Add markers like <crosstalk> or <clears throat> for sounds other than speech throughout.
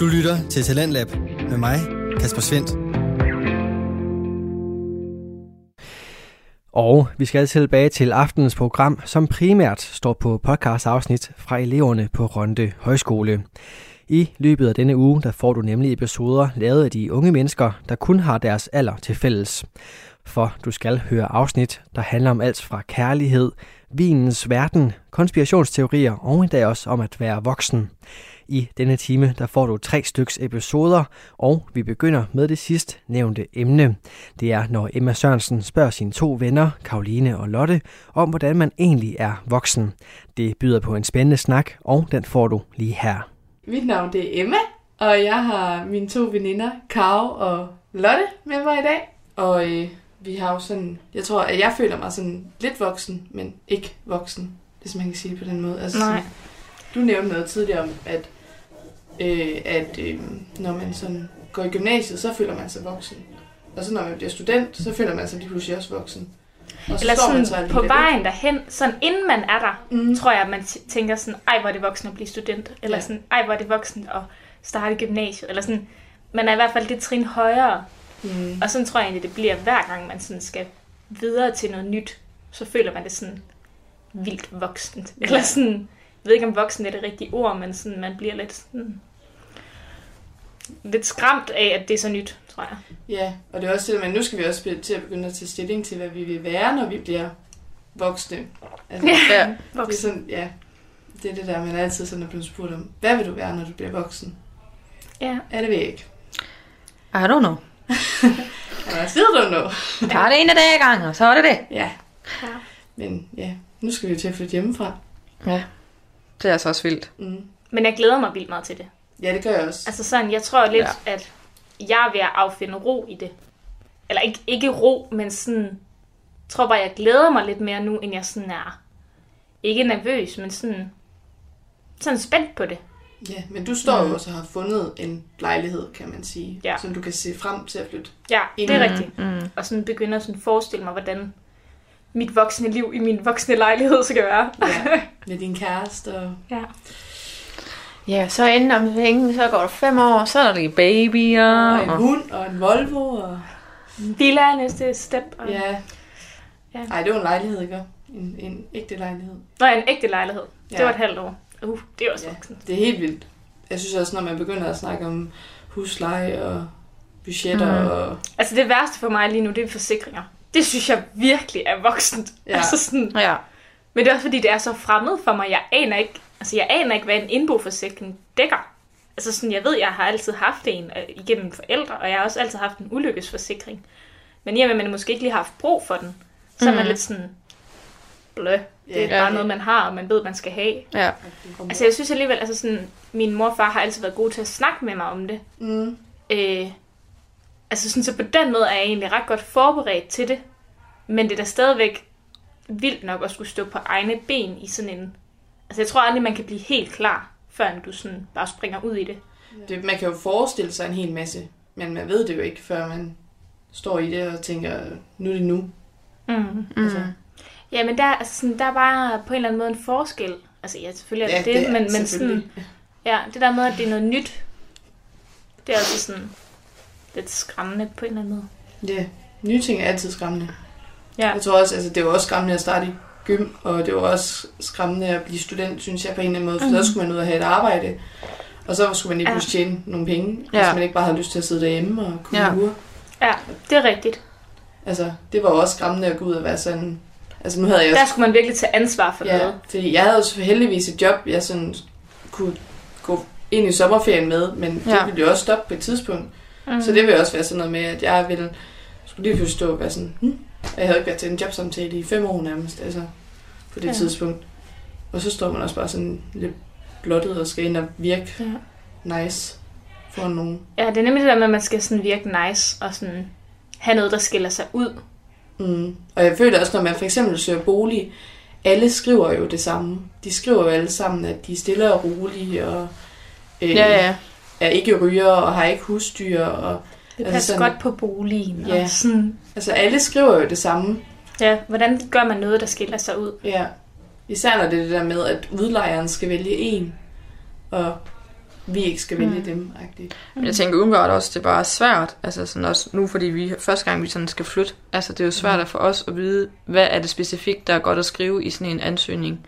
Du lytter til Talentlab med mig, Kasper Svendt. Og vi skal tilbage til aftenens program, som primært står på podcast-afsnit fra eleverne på Ronde Højskole. I løbet af denne uge, der får du nemlig episoder lavet af de unge mennesker, der kun har deres alder til fælles. For du skal høre afsnit, der handler om alt fra kærlighed, vinens verden, konspirationsteorier og endda også om at være voksen. I denne time der får du tre styks episoder, og vi begynder med det sidst nævnte emne. Det er, når Emma Sørensen spørger sine to venner, Karoline og Lotte, om hvordan man egentlig er voksen. Det byder på en spændende snak, og den får du lige her. Mit navn det er Emma, og jeg har mine to veninder, Karo og Lotte, med mig i dag. Og øh, vi har jo sådan, jeg tror, at jeg føler mig sådan lidt voksen, men ikke voksen, hvis man kan sige det på den måde. Altså, Nej. Sådan, du nævnte noget tidligere om, at, øh, at øh, når man sådan går i gymnasiet, så føler man sig voksen. Og så når man bliver student, så føler man sig lige pludselig også voksen. Og så Eller man så sådan alligevel på vejen derhen, sådan inden man er der, Mm. tror jeg, at man tænker sådan, ej, hvor er det voksen at blive student. Eller Ja. sådan, ej, hvor er det voksen at starte gymnasiet. Eller sådan, man er i hvert fald det trin højere. Mm. Og sådan tror jeg egentlig, det bliver hver gang, man sådan skal videre til noget nyt. Så føler man det sådan vildt voksent. Ja. Eller sådan, jeg ved ikke om voksen er det rigtige ord, men sådan, man bliver lidt sådan, lidt skræmt af, at det er så nyt, tror jeg. Ja, og det er også det, men nu skal vi også til at begynde at tage stilling til, hvad vi vil være, når vi bliver voksne. Altså, Ja. Det er Voksen. sådan, ja, det er det der, man altid sådan er blevet spurgt om. Hvad vil du være, når du bliver voksen? Ja. Ja, det ved jeg ikke. I don't know. <laughs> Og jeg still don't know. Tag det ene dag i gang, og så er det det. Ja, Ja. men ja, nu skal vi jo til at flytte hjemmefra. Ja. Det er altså også vildt. Mm. Men jeg glæder mig vildt meget til det. Ja, det gør jeg også. Altså sådan, jeg tror lidt, Ja. at jeg er ved at affinde ro i det. Eller ikke, ikke ro, men sådan... Tror bare, jeg glæder mig lidt mere nu, end jeg sådan er... Ikke nervøs, men sådan... Sådan spændt på det. Ja, men du står Mm. jo også og har fundet en lejlighed, kan man sige, Ja. som du kan se frem til at flytte. Ja, det er Mm. rigtigt. Mm. Og sådan begynder at sådan forestille mig, hvordan mit voksne liv i min voksne lejlighed skal være. Ja, med din kæreste og... Ja. Ja, så inden om længe, så går der fem år, så er der lige babyer. Og en Og... hund og en Volvo og... Villa er næste step. Og... Ja. Ja. Ej, det var en lejlighed, ikke? En, en ægte lejlighed. Nå, en ægte lejlighed. Ja. Ja. Det var et halvt år. Uh, det er også Ja, voksen. det er helt vildt. Jeg synes også, når man begynder at snakke om husleje og budgetter Mm. og... Altså det værste for mig lige nu, det er forsikringer. Det synes jeg virkelig er voksent. Ja. Altså sådan, Ja. men det er også fordi, det er så fremmed for mig. Jeg aner ikke, altså jeg aner ikke, hvad en indboforsikring dækker. Altså sådan, jeg ved, jeg har altid haft en øh, igennem mine forældre, og jeg har også altid haft en ulykkesforsikring. Men i og med, at man måske ikke lige har haft brug for den, så er man Mhm. lidt sådan, blø. Det er Ja. bare noget, man har, og man ved, man skal have. Ja. Altså jeg synes alligevel, altså sådan, min mor og far har altid været gode til at snakke med mig om det. Mm. Øh, altså sådan, så på den måde er jeg egentlig ret godt forberedt til det. Men det er da stadigvæk vildt nok at skulle stå på egne ben i sådan en... Altså jeg tror aldrig, man kan blive helt klar, før du sådan bare springer ud i det. Det, man kan jo forestille sig en hel masse, men man ved det jo ikke, før man står i det og tænker, nu er det nu. Mm. Mm. Altså, Ja, men der, er altså sådan, der er bare på en eller anden måde en forskel. Altså ja, selvfølgelig er ja, det det, er men, men sådan, ja, det der med, at det er noget nyt, det er altså sådan lidt skræmmende på en eller anden måde. Ja, nye ting er altid skræmmende. Ja. Jeg tror også, altså det var også skræmmende at starte i gym, og det var også skræmmende at blive student, synes jeg på en eller anden måde, for mm. så skulle man ud og have et arbejde, og så skulle man lige Ja. pludselig tjene nogle penge, ja. Hvis man ikke bare havde lyst til at sidde derhjemme og kunne Ja. lure. Ja, det er rigtigt. Altså, det var også skræmmende at gå ud og være sådan... Altså, nu havde jeg Der skulle man virkelig tage ansvar for Ja, noget. fordi jeg havde jo heldigvis et job, jeg sådan kunne gå ind i sommerferien med, men ja. Det ville jo også stoppe på et tidspunkt. Mm. Mm. Så det vil også være sådan noget med, at jeg ville skulle lige pludselig stå og være sådan, hm? Og jeg havde ikke været til en jobsamtale i fem år nærmest, altså på det Ja. ja. tidspunkt. Og så står man også bare sådan lidt blottet og skal ind og virke Ja. nice for nogen. Ja, det er nemlig det der med, at man skal sådan virke nice og sådan have noget, der skiller sig ud. Mm. Og jeg føler også, når man for eksempel søger bolig, alle skriver jo det samme. De skriver jo alle sammen, at de er stille og rolige, og øh, Ja, ja. er ikke ryger, og har ikke husdyr. Og, Det Altså passer sådan- godt på boligen. Ja. Og sådan, altså alle skriver jo det samme. ja, hvordan gør man noget, der skiller sig ud? Ja. Især når det er det der med, at udlejeren skal vælge en, og vi ikke skal vælge dem. -agtigt. Men jeg tænker umiddelbart også, det er bare svært, altså sådan også nu, fordi vi første gang vi sådan skal flytte, altså det er jo svært for os at vide, hvad er det specifikt, der er godt at skrive i sådan en ansøgning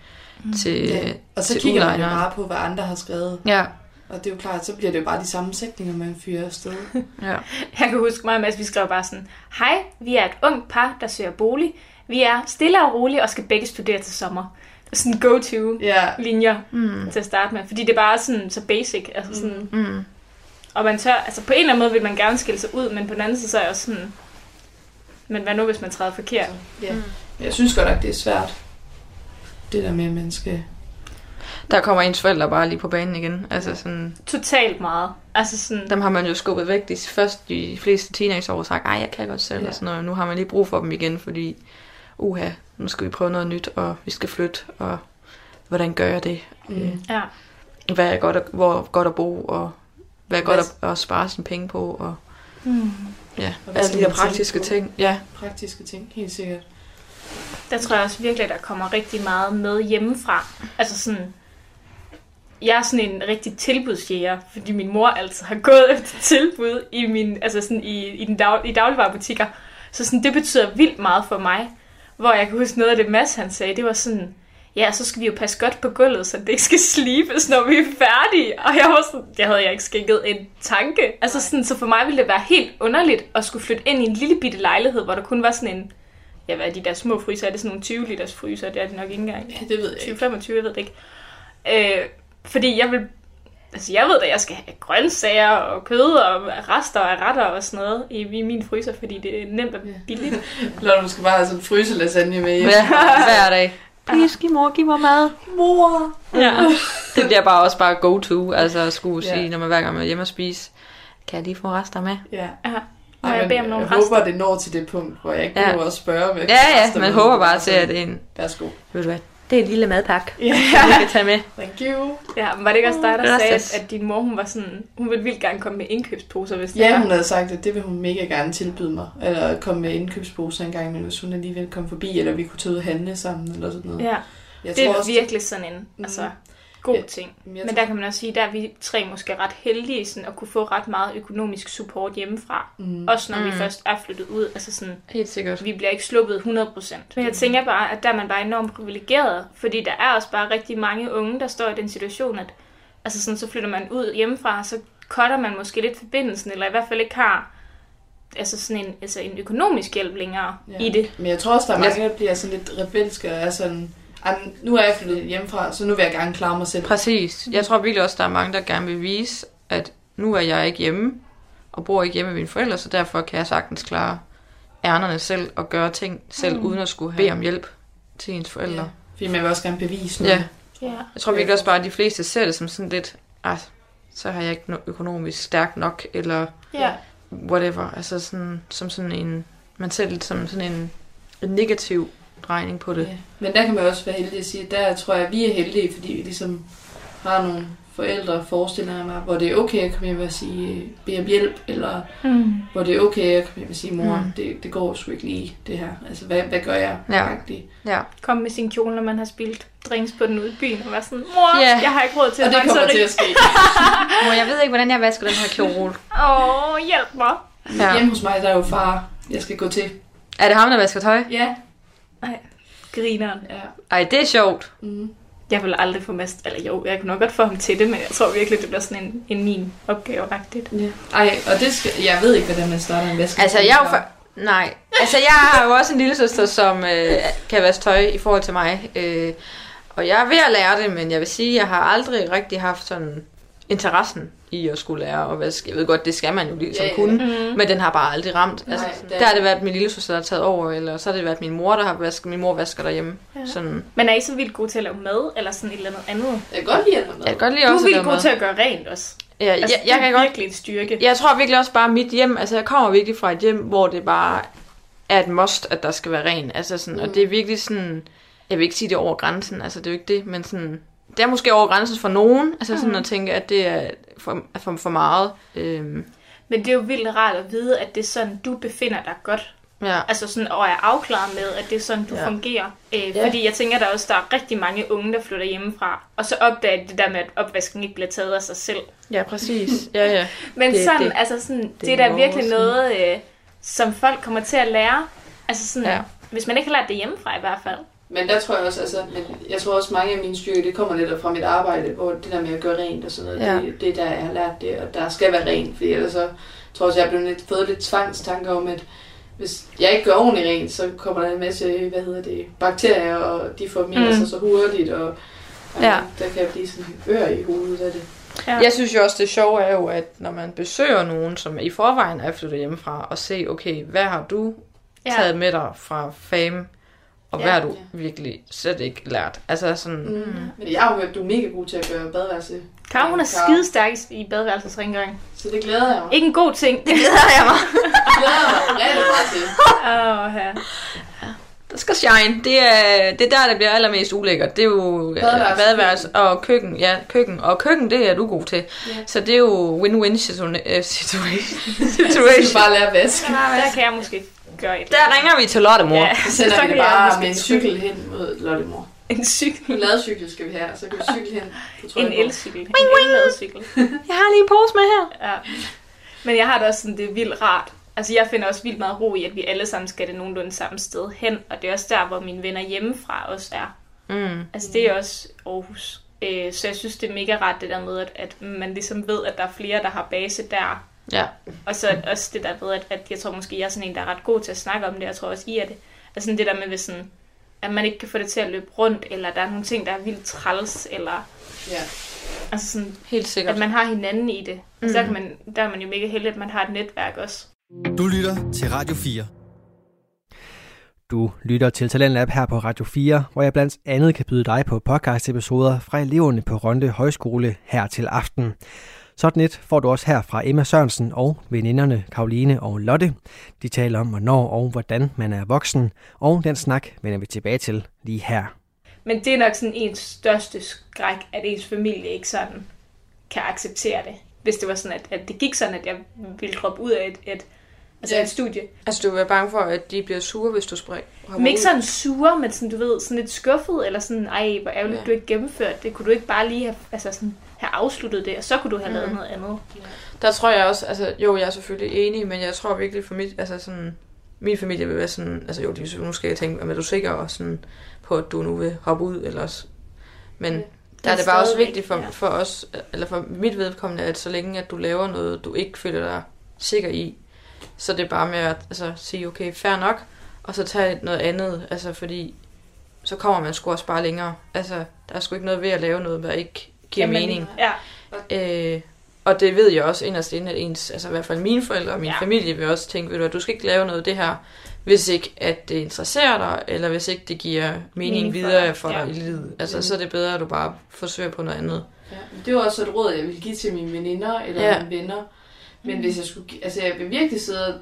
til, Ja. Og så til kigger man jo udlejere. bare på, hvad andre har skrevet. Ja, Og det er jo klart, så bliver det jo bare de samme sætninger, man fyrer afsted. <laughs> ja. Jeg kan huske mig, at vi skrev bare sådan, Hej, vi er et ungt par, der søger bolig. Vi er stille og rolige og skal begge studere til sommer. Det er sådan go-to-linjer Ja, Mm. til at starte med, fordi det er bare sådan så basic. Altså sådan, Mm. Og man tør, altså på en eller anden måde vil man gerne skille sig ud, men på den anden side så er jeg også sådan, men hvad nu, hvis man træder forkert? ja. Jeg synes godt nok, det er svært. Det der med, at man skal... Der kommer ens forældre bare lige på banen igen. Altså sådan, Totalt meget. Altså sådan, dem har man jo skubbet væk de første de fleste teenageår og sagt, ej, jeg kan godt selv Ja. og sådan noget. Nu har man lige brug for dem igen, fordi uha, nu skal vi prøve noget nyt, og vi skal flytte, og hvordan gør jeg det? Mm. ja. Hvad er godt at, hvor godt at bo, og hvad er godt Hvad- at, at spare sine penge på, og Hmm. ja, Og hvad alle de der praktiske ting. Ja, Praktiske ting, helt sikkert. Der tror jeg også virkelig, at der kommer rigtig meget med hjemmefra. Altså sådan, jeg er sådan en rigtig tilbudsjæger, fordi min mor altid har gået efter tilbud i, min, altså sådan i, i, den dag, i dagligvarerbutikker. Så sådan, det betyder vildt meget for mig. Hvor jeg kan huske noget af det, Mads han sagde, det var sådan, ja, så skal vi jo passe godt på gulvet, så det ikke skal slibes, når vi er færdige. Og jeg var sådan, det havde jeg ikke skænket en tanke. Altså sådan, så for mig ville det være helt underligt at skulle flytte ind i en lille bitte lejlighed, hvor der kun var sådan en, ja, hvad er de der små fryser? Er det sådan nogle 20 liters fryser? Det er det nok ikke engang. Ja, det ved jeg ikke. 20-25, jeg ved det ikke. Øh, fordi jeg vil... Altså, jeg ved da, jeg skal have grøntsager og kød og rester og retter og sådan noget i, i min fryser, fordi det er nemt og billigt. <laughs> Eller du skal bare have sådan en fryselasagne med hjem. hver, hver dag. <laughs> Please, giv mor, giv mig mad. Mor! Ja. <laughs> Det bliver bare også bare go-to, altså at skulle Ja. sige, når man hver gang man er hjemme og spise, kan jeg lige få rester med? Ja. ja. Når Ej, jeg beder om nogle jeg rester. håber, det når til det punkt, hvor jeg ikke Ja. behøver at spørge, om jeg Ja, kan ja, rester man med. håber bare til, at det er en, Værsgo. ved du hvad, det er en lille madpakke, Ja. vi kan tage med. Thank you. Ja, men var det ikke også dig, der sagde, at, at din mor, hun var sådan, hun ville vildt gerne komme med indkøbsposer, hvis det Ja, var. hun havde sagt, at det vil hun mega gerne tilbyde mig. Eller komme med indkøbsposer en gang, men hvis hun alligevel kom forbi, eller vi kunne tage ud og handle sammen, eller sådan noget. Ja, jeg det er også, virkelig sådan en altså, god Ja, ting. Men der kan man også sige, der er vi tre måske ret heldige sådan, at kunne få ret meget økonomisk support hjemmefra. Mm. Også når mm. vi Mm. først er flyttet ud. Altså sådan, Helt sikkert. vi bliver ikke sluppet 100%. Men jeg tænker bare, at der er man bare enormt privilegeret, fordi der er også bare rigtig mange unge, der står i den situation, at altså sådan, så flytter man ud hjemmefra, og så cutter man måske lidt forbindelsen, eller i hvert fald ikke har altså sådan en, altså en økonomisk hjælp længere Ja. i det. Men jeg tror også, der er mange, der bliver sådan lidt rebelske og er sådan, "Ej, men nu er jeg flyttet hjemmefra, så nu vil jeg gerne klare mig selv. Præcis. Jeg tror virkelig også, der er mange, der gerne vil vise, at nu er jeg ikke hjemme, og bor ikke hjemme med mine forældre, så derfor kan jeg sagtens klare ærnerne selv og gøre ting selv, mm. uden at skulle bede om hjælp til ens forældre. Ja. Fordi man vil også gerne bevise noget. Ja. Ja. Jeg tror virkelig også bare, at de fleste ser det som sådan lidt, ah, så har jeg ikke no- økonomisk stærkt nok, eller ja. whatever. Altså sådan, som sådan en, man ser det som sådan en, en negativ drejning på det. Ja. Men der kan man også være heldig at sige, at der tror jeg, at vi er heldige, fordi vi ligesom har nogle forældre, forestiller mig, hvor det er okay at komme hjem og sige, bede om hjælp, eller Mm. hvor det er okay at komme hjem og sige, mor, Mm. det, det går sgu ikke lige, det her. Altså, hvad, hvad gør jeg? Ja. Agtigt. Ja. Kom med sin kjole, når man har spildt drinks på den ude i byen, og være sådan, mor, Ja. jeg har ikke råd til Og at det rense kommer til at ske. <laughs> Mor, jeg ved ikke, hvordan jeg vasker den her kjole. Åh, hjælp mig. Ja. Hjemme hos mig, der er jo far, jeg skal gå til. Er det ham, der vasker tøj? Ja. Grineren. ja. Ej, det er sjovt. Mm. Jeg vil aldrig få mest, eller jo, jeg kunne nok godt få ham til det, men jeg tror virkelig, det bliver sådan en, en min opgave-agtigt. ja. Ej, og det skal, jeg ved ikke, hvordan man starter en vask. Altså, jeg er jo for... Nej. Altså, jeg har jo også en lille søster, som øh, kan vaske tøj i forhold til mig. Øh, og jeg er ved at lære det, men jeg vil sige, at jeg har aldrig rigtig haft sådan interessen i at skulle lære at vaske. Jeg ved godt, det skal man jo ligesom ja. kunne, Mm. men den har bare aldrig ramt. Nej, Altså, det er- der har det været min lille søster, der har taget over, eller så har det været min mor, der har vasket. Min mor vasker derhjemme. Ja. Sådan. Men er I så vildt gode til at lave mad, eller sådan et eller andet andet? Jeg kan godt lide at lave mad. Jeg kan godt lide Du også er vildt god til at gøre rent også. Ja, jeg, Altså, jeg, jeg det kan godt virkelig en styrke. Jeg tror virkelig også bare mit hjem, altså jeg kommer virkelig fra et hjem, hvor det bare er et must, at der skal være ren. Altså sådan, mm. og det er virkelig sådan, jeg vil ikke sige det er over grænsen, altså det er jo ikke det, men sådan, det er måske over grænsen for nogen, altså sådan Mm. at tænke, at det er for, for, for meget. Øhm, Men det er jo vildt rart at vide, at det er sådan, du befinder dig godt. Ja. Altså sådan, og er afklaret med, at det er sådan, du Ja. fungerer. Øh, Ja. Fordi jeg tænker, der også der er rigtig mange unge, der flytter hjemmefra, og så opdager de det der med, at opvasken ikke bliver taget af sig selv. Ja, præcis. Ja, ja. <laughs> Men Det- sådan, det- altså sådan, det, det er da virkelig vores- noget, øh, som folk kommer til at lære. Altså sådan, ja. hvis man ikke har lært det hjemmefra i hvert fald. Men der tror jeg også, altså, men jeg tror også mange af mine styrker, det kommer lidt fra mit arbejde, hvor det der med at gøre rent og sådan noget, Ja. det, det er der, jeg har lært det, og der skal være rent, fordi ellers så tror jeg også, jeg er blevet lidt, fået lidt tvangstanker om, at hvis jeg ikke gør ordentligt rent, så kommer der en masse, hvad hedder det, bakterier, og de formerer Mm. sig så hurtigt, og, og Ja. der kan jeg blive sådan ør i hovedet af det. Ja. Jeg synes jo også, det sjove er jo, at når man besøger nogen, som i forvejen er flyttet hjemmefra, og se, okay, hvad har du Ja. taget med dig fra fame, og Ja. hvad har du Ja. virkelig slet ikke lært? Altså sådan, Mm. Men jeg har jo hørt, at du er mega god til at gøre badeværelse, Karo, hun er Karo. skide stærk i badeværelsesrengøring. så det glæder jeg mig. Ikke en god ting. Det glæder jeg mig. <laughs> Det glæder jeg mig rigtig meget til. Åh, ja. Der skal shine. Det er, det er der, det bliver allermest ulækkert. Det er jo Badeværelse. badeværelse, og køkken. Ja, køkken. Og køkken, det er du god til. Ja. Så det er jo win-win situa- øh, <laughs> situation. <laughs> Du skal situation. bare lære at vaske. Der kan jeg måske gøre et Der ringer vi til Lotte, mor. Ja, Så sender så vi bare med en cykel hen mod Lottemor. En cykel. En ladcykel skal vi have, og så kan vi cykle hen på En elcykel. En elladcykel. Jeg har lige en pose med her. Ja. Men jeg har det også sådan, det er vildt rart. Altså jeg finder også vildt meget ro i, at vi alle sammen skal det nogenlunde samme sted hen. Og det er også der, hvor mine venner hjemmefra også er. Mm. Altså det er også Aarhus. Øh, Så jeg synes, det er mega rart det der med, at, at man ligesom ved, at der er flere, der har base der. Ja. Og så også det der med, at, at jeg tror måske, jeg er sådan en, der er ret god til at snakke om det. Jeg tror også, I er det. Altså sådan det der med, hvis sådan, at man ikke kan få det til at løbe rundt, eller der er nogle ting, der er vildt træls, eller Ja. altså sådan, Helt sikkert. at man har hinanden i det. Og så kan man, der er man jo mega heldig, at man har et netværk også. Du lytter til Radio 4. Du lytter til Talentlab her på Radio 4, hvor jeg blandt andet kan byde dig på podcast-episoder fra eleverne på Rønde Højskole her til aften. Sådan et får du også her fra Emma Sørensen og veninderne Karoline og Lotte. De taler om, hvornår og hvordan man er voksen, og den snak vender vi tilbage til lige her. Men det er nok sådan ens største skræk, at ens familie ikke sådan kan acceptere det. Hvis det var sådan, at, at det gik sådan, at jeg ville droppe ud af et, et, altså Ja. et studie. Altså, du vil være bange for, at de bliver sure, hvis du springer. Men ikke sådan sure, men sådan, du ved, sådan lidt skuffet, eller sådan, ej, hvor ærgerligt, Ja. ja. du ikke gennemført det. Kunne du ikke bare lige have, altså sådan, have afsluttet det, og så kunne du have Mhm. lavet noget andet. Der tror jeg også, altså jo, jeg er selvfølgelig enig, men jeg tror virkelig for mit, altså sådan, min familie vil være sådan, altså jo, de nu skal jeg tænke, om er du sikker og sådan, på, at du nu vil hoppe ud, eller også. Men Ja. der er det bare også vigtigt for, ja. for os, eller for mit vedkommende, at så længe at du laver noget, du ikke føler dig sikker i, så det er bare med at altså, sige, okay, fair nok, og så tage noget andet, altså fordi, så kommer man sgu også bare længere. Altså, der er sgu ikke noget ved at lave noget, der ikke giver Jamen, mening. Ja, Øh, og det ved jeg også inderst inde, at ens, altså i hvert fald mine forældre og min ja. Familie vil også tænke, ved du, hvad, du skal ikke lave noget af det her, hvis ikke at det interesserer dig, eller hvis ikke det giver mening, Mening for videre dig, for dig ja. i livet. Altså, Mm. så er det bedre, at du bare forsøger på noget andet. Ja, det var også et råd, jeg ville give til mine veninder eller Ja. mine venner. Men hvis jeg skulle, altså jeg vil virkelig sidde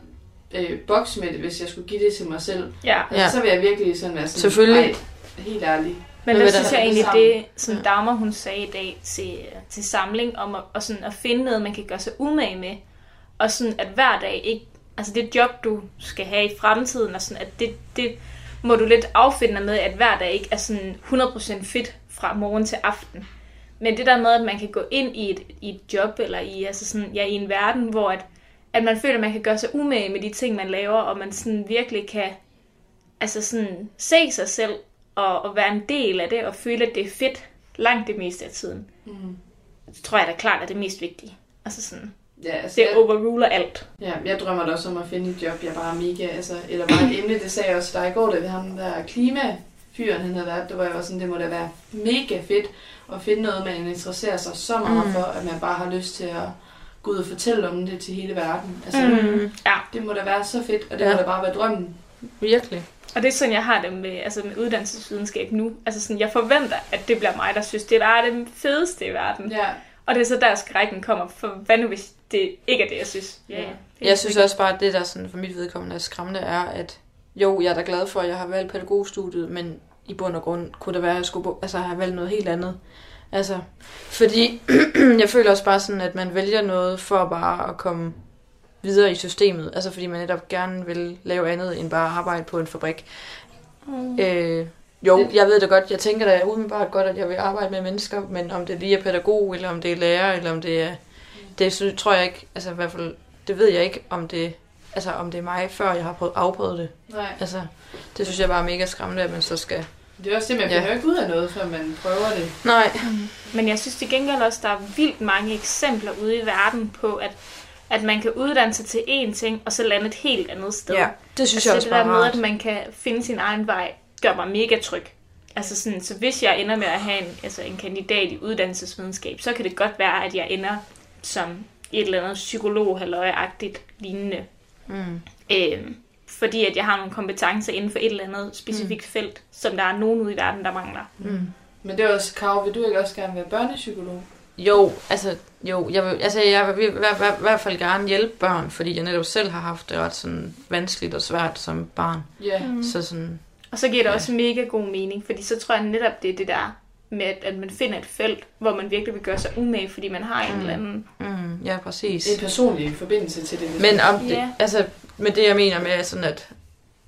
øh, bokse med det, hvis jeg skulle give det til mig selv. ja. Altså, Ja. Så vil jeg virkelig sådan være sådan, Selvfølgelig. "Ej, helt ærligt. Men hvad synes jeg egentlig, det som Ja. Dagmar hun sagde i dag til, til samling, om at, og sådan at finde noget, man kan gøre sig umage med. Og sådan at hver dag ikke, altså det job, du skal have i fremtiden, og sådan at det, det må du lidt affinde dig med, at hver dag ikke er sådan 100% fedt fra morgen til aften. Men det der med, at man kan gå ind i et, i et job, eller i, altså sådan, ja, i en verden, hvor at, at man føler, at man kan gøre sig umage med de ting, man laver, og man sådan virkelig kan altså sådan, se sig selv og, og være en del af det, og føle, at det er fedt langt det meste af tiden. Mm. Det tror jeg da klart er det mest vigtige. Altså sådan, Ja, altså, det jeg, overruler alt. ja, jeg drømmer da også om at finde et job, jeg bare er mega, altså, eller bare et emne, det sagde jeg også dig i går, da vi ham der klimafyren, han havde været, det var jeg også sådan, det må da være mega fedt at finde noget, man interesserer sig så meget Mm. for, at man bare har lyst til at gå ud og fortælle om det til hele verden. Altså, Mm. Ja, Det må da være så fedt, og det Ja. må da bare være drømmen. Virkelig. Og det er sådan, jeg har det med, altså med uddannelsesvidenskab nu. Altså sådan, jeg forventer, at det bliver mig, der synes, det er det fedeste i verden. Ja, Og det er så der, skrækken kommer. For hvad nu, hvis det ikke er det, jeg synes? Ja, ja. Jeg synes også bare, at det, der sådan for mit vedkommende er skræmmende, er, at jo, jeg er da glad for, at jeg har valgt pædagogstudiet, men i bund og grund kunne det være, at jeg skulle altså, have valgt noget helt andet. Altså, fordi <clears throat> jeg føler også bare sådan, at man vælger noget for bare at komme videre i systemet. Altså fordi man netop gerne vil lave andet end bare arbejde på en fabrik. Mm. Øh, jo, jeg ved det godt. Jeg tænker da umiddelbart godt, at jeg vil arbejde med mennesker, men om det lige er pædagog, eller om det er lærer, eller om det er... Det tror jeg ikke, altså i hvert fald, det ved jeg ikke, om det, altså, om det er mig, før jeg har prøvet, afprøvet det. Nej. Altså, det synes jeg bare er mega skræmmende, at man så skal... Det er også det, man Ja. ikke ud af noget, før man prøver det. Nej. Men jeg synes til gengæld også, der er vildt mange eksempler ude i verden på, at, at man kan uddanne sig til én ting, og så lande et helt andet sted. Ja, det synes altså, jeg også det der med, at man kan finde sin egen vej, gør mig mega tryg. Altså sådan, så hvis jeg ender med at have en, altså en kandidat i uddannelsesvidenskab, så kan det godt være, at jeg ender som et eller andet psykolog halvøjeagtigt lignende. Mm. Øhm, fordi at jeg har nogle kompetencer inden for et eller andet specifikt mm. felt, som der er nogen ude i verden, der mangler. Mm. Men det er også, Karo, vil du ikke også gerne være børnepsykolog? Jo, altså, jo, jeg vil, altså, jeg vil i hvert, hvert, hvert fald gerne hjælpe børn, fordi jeg netop selv har haft det ret sådan vanskeligt og svært som barn. Ja. Mm. Så sådan, Og så giver det Ja. også mega god mening, fordi så tror jeg netop, det er det der med, at, at man finder et felt, hvor man virkelig vil gøre sig umage, fordi man har en Mm. eller anden... mm, ja, præcis. En personlig forbindelse til det. Men om det, Ja. altså, med det jeg mener med sådan, at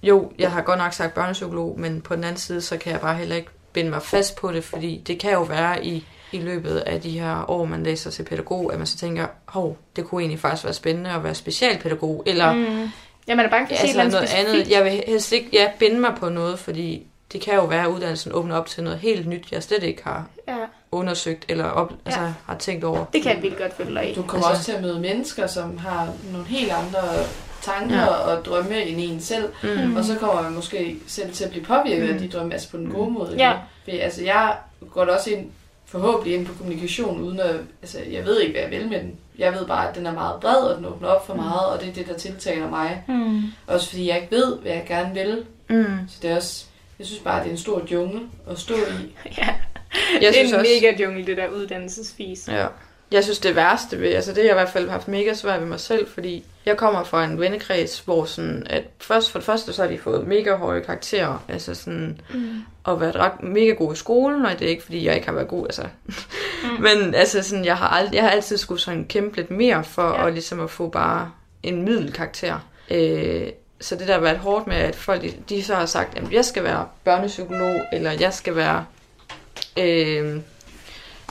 jo, jeg har godt nok sagt børnepsykolog, men på den anden side, så kan jeg bare heller ikke binde mig fast på det, fordi det kan jo være i, i løbet af de her år, man læser til pædagog, at man så tænker, hov, det kunne egentlig faktisk være spændende at være specialpædagog, eller Mm. Ja, man er bange for at se et altså noget andet andet. specifikt. Jeg vil helst ikke ja, binde mig på noget, fordi det kan jo være, at uddannelsen åbner op til noget helt nyt, jeg slet ikke har Ja, undersøgt eller op, altså, har tænkt over. det kan jeg virkelig godt følge dig i. Du kommer Altså- også til at møde mennesker, som har nogle helt andre tanker Ja. ja. og drømme end en selv. Mm. Og så kommer man måske selv til at blive påvirket Mm. af de drømme, altså på den gode måde. Ja. Fordi, altså jeg går da også ind, forhåbentlig ind på kommunikation, uden at, altså jeg ved ikke, hvad jeg vil med den. Jeg ved bare, at den er meget bred, og den åbner op for Mm. meget, og det er det, der tiltaler mig. Mm. Også fordi jeg ikke ved, hvad jeg gerne vil. Mm. Så det er også, jeg synes bare, at det er en stor jungle at stå i. <laughs> Ja, Jeg det synes er en også, mega jungle, det der uddannelsesfis. Ja. Jeg synes det værste ved, altså det har jeg i hvert fald haft mega svært ved mig selv, fordi jeg kommer fra en vennekreds, hvor sådan, at først for det første, så har de fået mega høje karakterer, altså sådan, Mm. Og været ret mega god i skolen, og det er ikke, fordi jeg ikke har været god, altså. Mm. <laughs> Men altså sådan, jeg har, ald- jeg har altid skulle sådan kæmpe lidt mere for Ja. at, ligesom at få bare en middelkarakter. Øh, så det der har været hårdt med, at folk de, de så har sagt, at jeg skal være børnepsykolog, eller jeg skal være, øh,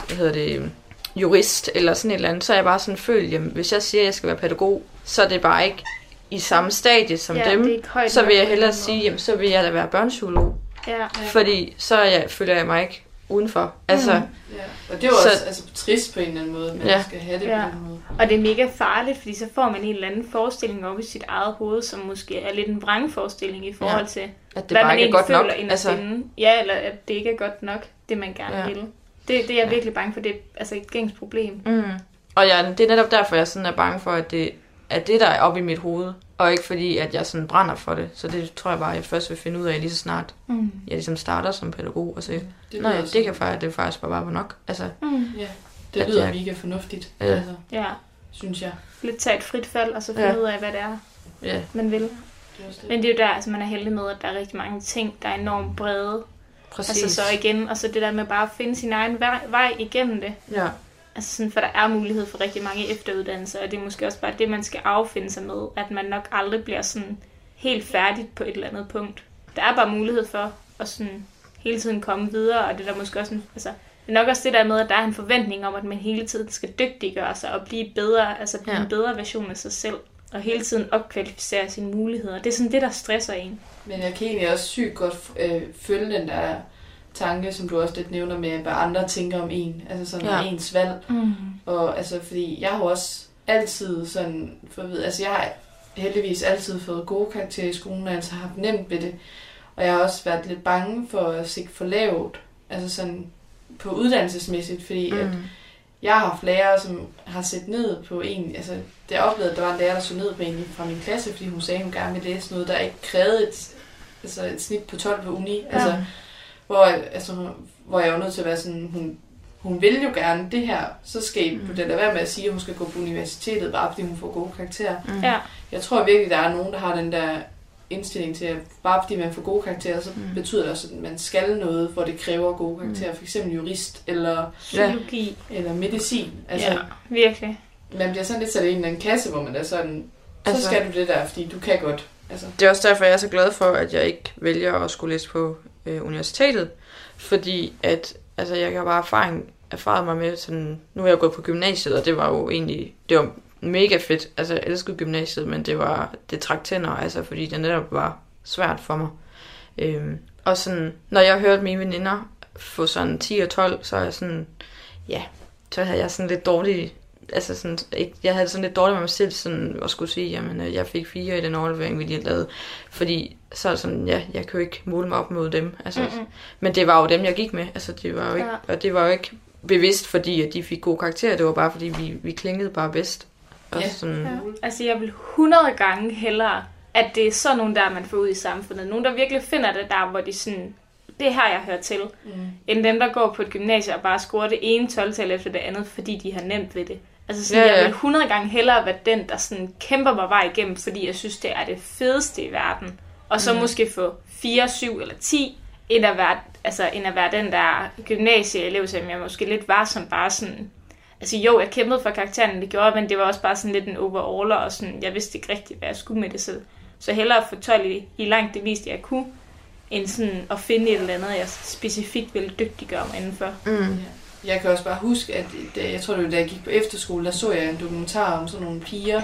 hvad hedder det, jurist, eller sådan et eller andet, så er jeg bare sådan følt, jamen, hvis jeg siger, at jeg skal være pædagog, så er det bare ikke i samme stadie som ja, dem. Så vil jeg hellere sige, jamen, så vil jeg da være børnepsykolog. Ja. Fordi så er jeg, føler jeg mig ikke udenfor. Altså, Mm. Ja. Og det er jo Så- også altså, trist på en eller anden måde, at man Ja. skal have det Ja. på den måde. Og det er mega farligt, fordi så får man en eller anden forestilling op i sit eget hoved, som måske er lidt en vrangforestilling i forhold Ja. til, at det hvad bare man ikke er egentlig godt nok. føler Altså, altså... Ja, eller at det ikke er godt nok, det man gerne Ja. vil. Det, det er jeg Ja. virkelig bange for, det er altså et gængs problem. mm. Og ja, det er netop derfor, jeg sådan er bange for, at det er det, der er oppe i mit hoved. Og ikke fordi, at jeg sådan brænder for det. Så det tror jeg bare, jeg først vil finde ud af lige så snart, Mm. jeg ligesom starter som pædagog og se, Det nej, det kan faktisk, det er faktisk bare være nok. Altså, Mm. Ja, det At lyder jeg- mega fornuftigt, Ja. altså, Ja, synes jeg. lidt tage et frit fald, og så finde Ja. ud af, hvad det er, ja. man vil. Er det. Men det er jo der, altså man er heldig med, at der er rigtig mange ting, der er enormt brede. Præcis. Altså så igen, og så det der med bare at finde sin egen vej, vej igennem det. Ja. Altså sådan, for der er mulighed for rigtig mange efteruddannelser, og det er måske også bare det, man skal affinde sig med, at man nok aldrig bliver sådan helt færdigt på et eller andet punkt. Der er bare mulighed for at sådan hele tiden komme videre, og det er der måske også en, altså, det er nok også det der med, at der er en forventning om, at man hele tiden skal dygtiggøre sig og blive bedre, altså blive Ja. en bedre version af sig selv, og hele tiden opkvalificere sine muligheder. Det er sådan det, der stresser en. Men jeg kan egentlig også sygt godt øh, følge den der tanke, som du også lidt nævner med, hvad andre tænker om en. Altså sådan Ja. ens valg. Mm. Og altså, fordi jeg har også altid sådan, for at vide, altså jeg har heldigvis altid fået gode karakterer i skolen, og altså haft nemt ved det. Og jeg har også været lidt bange for at sigte for lavt, altså sådan på uddannelsesmæssigt, fordi mm. at jeg har haft lærere, som har set ned på en, altså det jeg oplevede, at der var en lærer, der så ned på en fra min klasse, fordi hun sagde, at hun gerne ville læse noget, der ikke krævede et, altså et snit på 12 på uni. Ja. Altså, hvor, altså, hvor jeg var nødt til at være sådan, hun, hun vil jo gerne det her, så skal I Mm. mm. det lade være med at sige, at hun skal gå på universitetet, bare fordi hun får gode karakterer. Mm. Ja. Jeg tror virkelig, der er nogen, der har den der indstilling til, at bare fordi man får gode karakterer, så Mm. mm. betyder det også, at man skal noget, hvor det kræver gode karakterer. For eksempel jurist eller, Psykologi. eller medicin. Altså, Ja, virkelig. man bliver sådan lidt sat i en eller anden kasse, hvor man er sådan, så Altså- skal du det der, fordi du kan godt. Altså, Det er også derfor, jeg er så glad for, at jeg ikke vælger at skulle læse på øh, universitetet. Fordi at, altså, jeg har bare erfaring, erfaret mig med, sådan, nu er jeg gået på gymnasiet, og det var jo egentlig, det var mega fedt. Altså, jeg elskede gymnasiet, men det var, det trak tænder, altså, fordi det netop var svært for mig. Øhm, og sådan, når jeg hørte mine veninder få sådan 10 og 12, så er jeg sådan, ja, så havde jeg sådan lidt dårlig, altså sådan, ikke, jeg havde sådan lidt dårligt med mig selv, sådan at skulle sige, jamen, øh, jeg fik fire i den overlevering, vi lige havde lavet, fordi så sådan, ja, jeg kan jo ikke måle mig op mod dem, altså, Mm-mm. men det var jo dem, jeg gik med, altså, det var jo ikke, Ja. og det var jo ikke bevidst, fordi at de fik gode karakterer, det var bare fordi, vi, vi klingede bare bedst. Og Ja. sådan, Ja. Altså, jeg vil 100 gange hellere, at det er sådan nogle der, man får ud i samfundet. Nogle, der virkelig finder det der, hvor de sådan, det er her, jeg hører til. mm. End dem, der går på et gymnasie og bare scorer det ene 12 efter det andet, fordi de har nemt ved det. Altså sådan, ja, ja. jeg vil 100 gange hellere være den, der sådan kæmper mig vej igennem, fordi jeg synes, det er det fedeste i verden. Og så mm. måske få 4, 7 eller 10, end at være, altså, end at være den der gymnasieelev, som jeg måske lidt var, som bare sådan... Altså jo, jeg kæmpede for karakteren, det gjorde men det var også bare sådan lidt en overaller, og sådan, jeg vidste ikke rigtigt, hvad jeg skulle med det selv. Så hellere få 12 i, i langt det meste, jeg kunne, end sådan at finde et eller andet, jeg specifikt ville dygtiggøre mig indenfor. mm, Jeg kan også bare huske, at da, jeg tror det var, da jeg gik på efterskole, der så jeg en dokumentar om sådan nogle piger,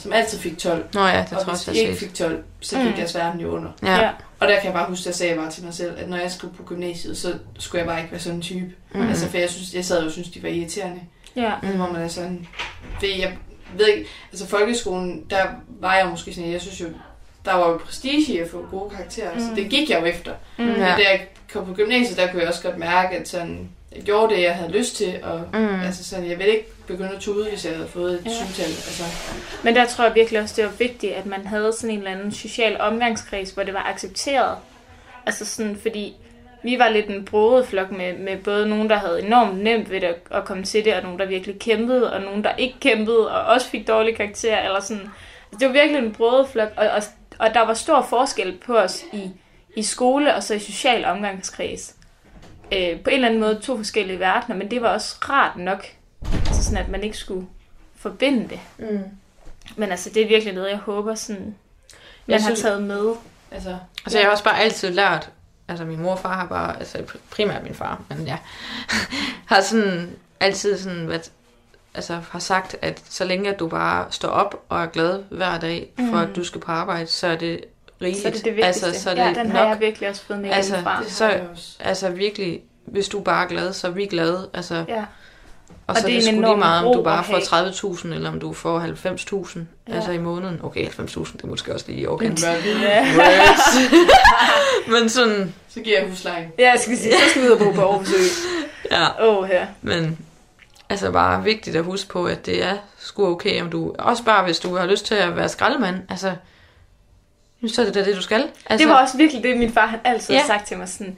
som altid fik 12. nå ja, det og tror jeg hvis også, de jeg ikke fik 12, så gik Mm. deres verden jo under. Ja. Og der kan jeg bare huske, der sagde jeg bare til mig selv, at når jeg skulle på gymnasiet, så skulle jeg bare ikke være sådan en type. Mm. Altså, for jeg, synes, jeg sad og synes de var irriterende. Ja. Mm. Hvor man er sådan... Det, jeg ved ikke... Altså, folkeskolen, der var jeg måske sådan... Jeg synes jo, der var jo prestige i at få gode karakterer, mm. så det gik jeg jo efter. Mm. Men da jeg kom på gymnasiet, der kunne jeg også godt mærke, at sådan, jeg gjorde det, jeg havde lyst til, og Mm. mm. altså sådan, jeg ville ikke begynde at tude, hvis jeg havde fået et Ja. syvtal. Altså, Men der tror jeg virkelig også, det var vigtigt, at man havde sådan en eller anden social omgangskreds, hvor det var accepteret. Altså sådan, fordi vi var lidt en broget flok med, med både nogen, der havde enormt nemt ved det at, at komme til det, og nogen, der virkelig kæmpede, og nogen, der ikke kæmpede, og også fik dårlige karakterer, eller sådan. Altså, det var virkelig en broget flok, og, og, og der var stor forskel på os i, i skole og så i social omgangskreds. Øh, på en eller anden måde to forskellige verdener, men det var også rart nok, altså sådan, at man ikke skulle forbinde det. Mm. Men altså, det er virkelig noget, jeg håber, sådan, man Jeg har synes- taget med. altså, Altså, jeg har også bare altid lært, altså min mor og far har bare, altså primært min far, men ja, <laughs> har sådan altid sådan været, altså har sagt, at så længe at du bare står op og er glad hver dag, for Mm. at du skal på arbejde, så er det rigeligt. Så er det det vigtigste. Altså, så er det ja, den nok. har jeg virkelig også fået med Altså, det så- har. Altså virkelig, hvis du bare er glad, så er vi glade. Altså, Ja. Og, Og så det er det en sgu lige enorm meget, om du bare får have. 30.000, eller om du får 90.000 Ja. altså i måneden. Okay, 90.000, det er måske også lige i. Men, Ja. <laughs> Men sådan, så giver jeg huslejen. ja, jeg skal sige, så skal vi ud og bo på Aarhus <laughs> ja. Åh, her. Men altså bare vigtigt at huske på, at det er sgu okay, om du... Også bare, hvis du har lyst til at være skraldemand, altså... Så er det da det, du skal. Altså, Det var også virkelig det, min far han altid Ja. har sagt til mig. Sådan,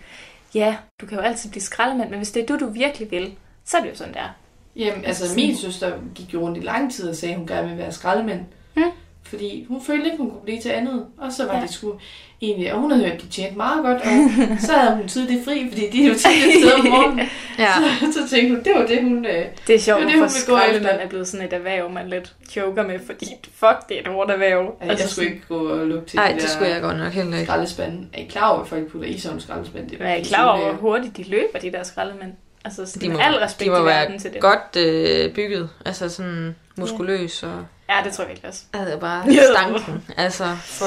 ja, du kan jo altid blive skraldemand, men hvis det er det, du virkelig vil, så er det jo sådan der. Jamen, altså min søster gik jo rundt i lang tid og sagde, at hun gerne ville være skraldemand. Mm. Fordi hun følte ikke, hun kunne blive til andet. Og så var Ja. ja. det sgu egentlig, og hun havde hørt, at de tjente meget godt, og <laughs> så havde hun tidligt fri, fordi de er jo tidligt sted om morgenen. <laughs> Ja. Så, så tænkte hun, det var det, hun... Øh, Det er sjovt, Det er det, hun for skraldemand er blevet sådan et erhverv, man lidt joker med, fordi fuck, det er et hårdt erhverv. altså, jeg skulle ikke gå og lukke til Nej, de det skulle jeg godt nok heller ikke. skraldespande. Er I klar over, at folk putter i sådan en skraldespand? Det jeg er klar over, hvor hurtigt de løber, de der skraldemænd. Altså, sådan, De må, al respekt de må i være verden til det. godt øh, bygget. Altså sådan muskuløs og... Ja, det tror jeg virkelig også. Altså bare <laughs> Ja. stanken. Altså, for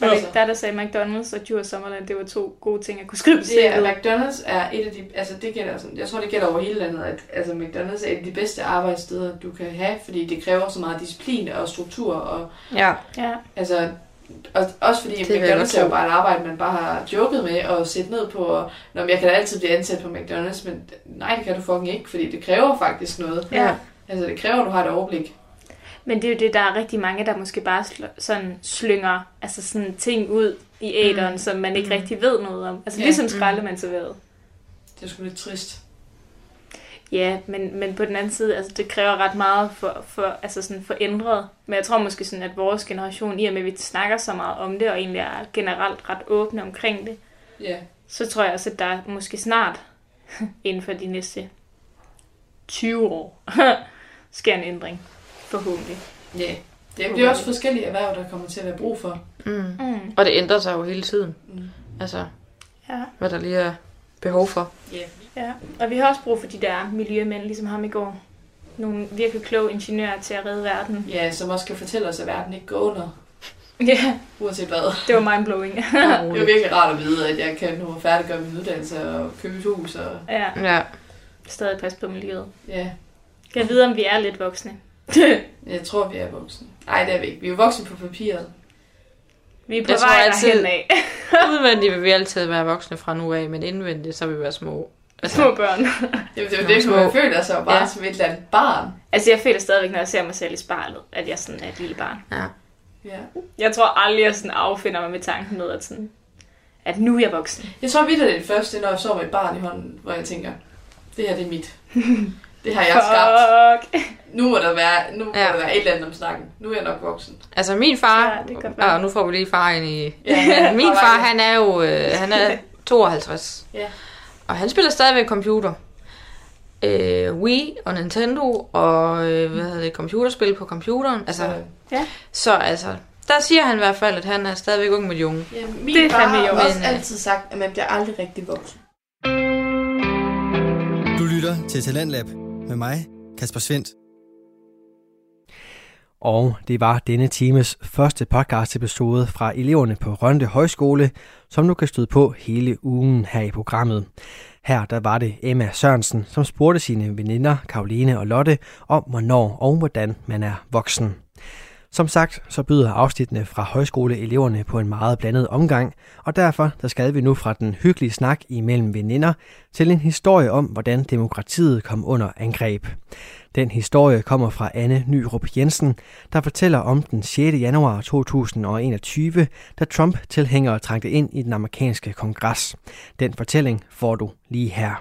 Var det ikke der, der sagde McDonald's og Djurs Sommerland, det var to gode ting at kunne skrive på Det er, CV'et? McDonald's er et af de, altså det gælder sådan, jeg tror det gælder over hele landet, at altså McDonald's er et af de bedste arbejdssteder, du kan have, fordi det kræver så meget disciplin og struktur, og Ja. Ja. altså, og, også fordi Det McDonald's er jo bare et arbejde, man bare har joket med og sætte ned på, og, Nå, men jeg kan da altid blive ansat på McDonald's, men nej, det kan du fucking ikke, fordi det kræver faktisk noget. ja. Altså det kræver, at du har et overblik. Men det er jo det, der er rigtig mange, der måske bare sl- sådan slynger altså sådan ting ud i æderen, mm. som man ikke Mm. rigtig ved noget om. Altså Ja. ligesom skraldemandsserveret. Det er sgu lidt trist. Ja, men, men på den anden side, altså det kræver ret meget for, for, altså sådan for ændret. Men jeg tror måske sådan, at vores generation, i og med at vi snakker så meget om det, og egentlig er generelt ret åbne omkring det, Ja. så tror jeg også, at der måske snart, <laughs> inden for de næste 20 år, <laughs> sker en ændring. Forhåbentlig. Ja. Det bliver også forskellige erhverv, der kommer til at være brug for. Mm. Mm. Og det ændrer sig jo hele tiden. Mm. Altså, Ja. hvad der lige er behov for. ja. Og vi har også brug for de der miljømænd, ligesom ham i går. Nogle virkelig kloge ingeniører til at redde verden. Ja, som også kan fortælle os, at verden ikke går under, Ja, uanset hvad. det var mindblowing. <laughs> Det er jo virkelig rart at vide, at jeg kan nu færdiggøre min uddannelse og købe et hus. Og, ja, Ja. stadig passe på miljøet. ja, Kan jeg vide, om vi er lidt voksne? <laughs> jeg tror, vi er voksne. Nej, det er vi ikke. Vi er jo voksne på papiret. Vi er på Jeg tror vej altid- derhen af. <laughs> Udvendigt vil vi altid være voksne fra nu af, men indvendigt så vil vi være små. Små børn. <laughs> Det er jo det, det man små- føler sig jo bare Ja. som et eller andet barn. Altså, jeg føler stadigvæk, når jeg ser mig selv i spejlet, at jeg sådan er et lille barn. Ja. Ja. Jeg tror aldrig, jeg sådan affinder mig med tanken med, at, sådan, at nu er jeg voksen. Jeg tror vidt, det er det første, når jeg så med et barn i hånden, hvor jeg tænker, det her det er mit. <laughs> Det har jeg skabt. Fuck. Nu må der være, nu må Ja. der være et eller andet om snakken. Nu er jeg nok voksen. Altså min far, Ja, og nu får vi lige far ind i... Ja, <laughs> min far han er jo øh, han er 52. Ja. Og han spiller stadigvæk computer. Øh, Wii og Nintendo og øh, hvad hedder det, computerspil på computeren. Altså, Så, så altså, der siger han i hvert fald, at han er stadigvæk ung med de unge. ja, min Det far har jo. også Men, altid sagt, at man bliver aldrig rigtig voksen. Du lytter til Talentlab med mig, Kasper Svendt. Og det var denne times første podcast episode fra eleverne på Rønde Højskole, som nu kan støde på hele ugen her i programmet. Her der var det Emma Sørensen, som spurgte sine veninder Karoline og Lotte om, hvornår og hvordan man er voksen. Som sagt, så byder afsnittene fra højskoleeleverne på en meget blandet omgang, og derfor der skal vi nu fra den hyggelige snak imellem veninder til en historie om, hvordan demokratiet kom under angreb. Den historie kommer fra Anne Nyrup Jensen, der fortæller om den 6. januar 2021, da Trump-tilhængere trængte ind i den amerikanske kongres. Den fortælling får du lige her.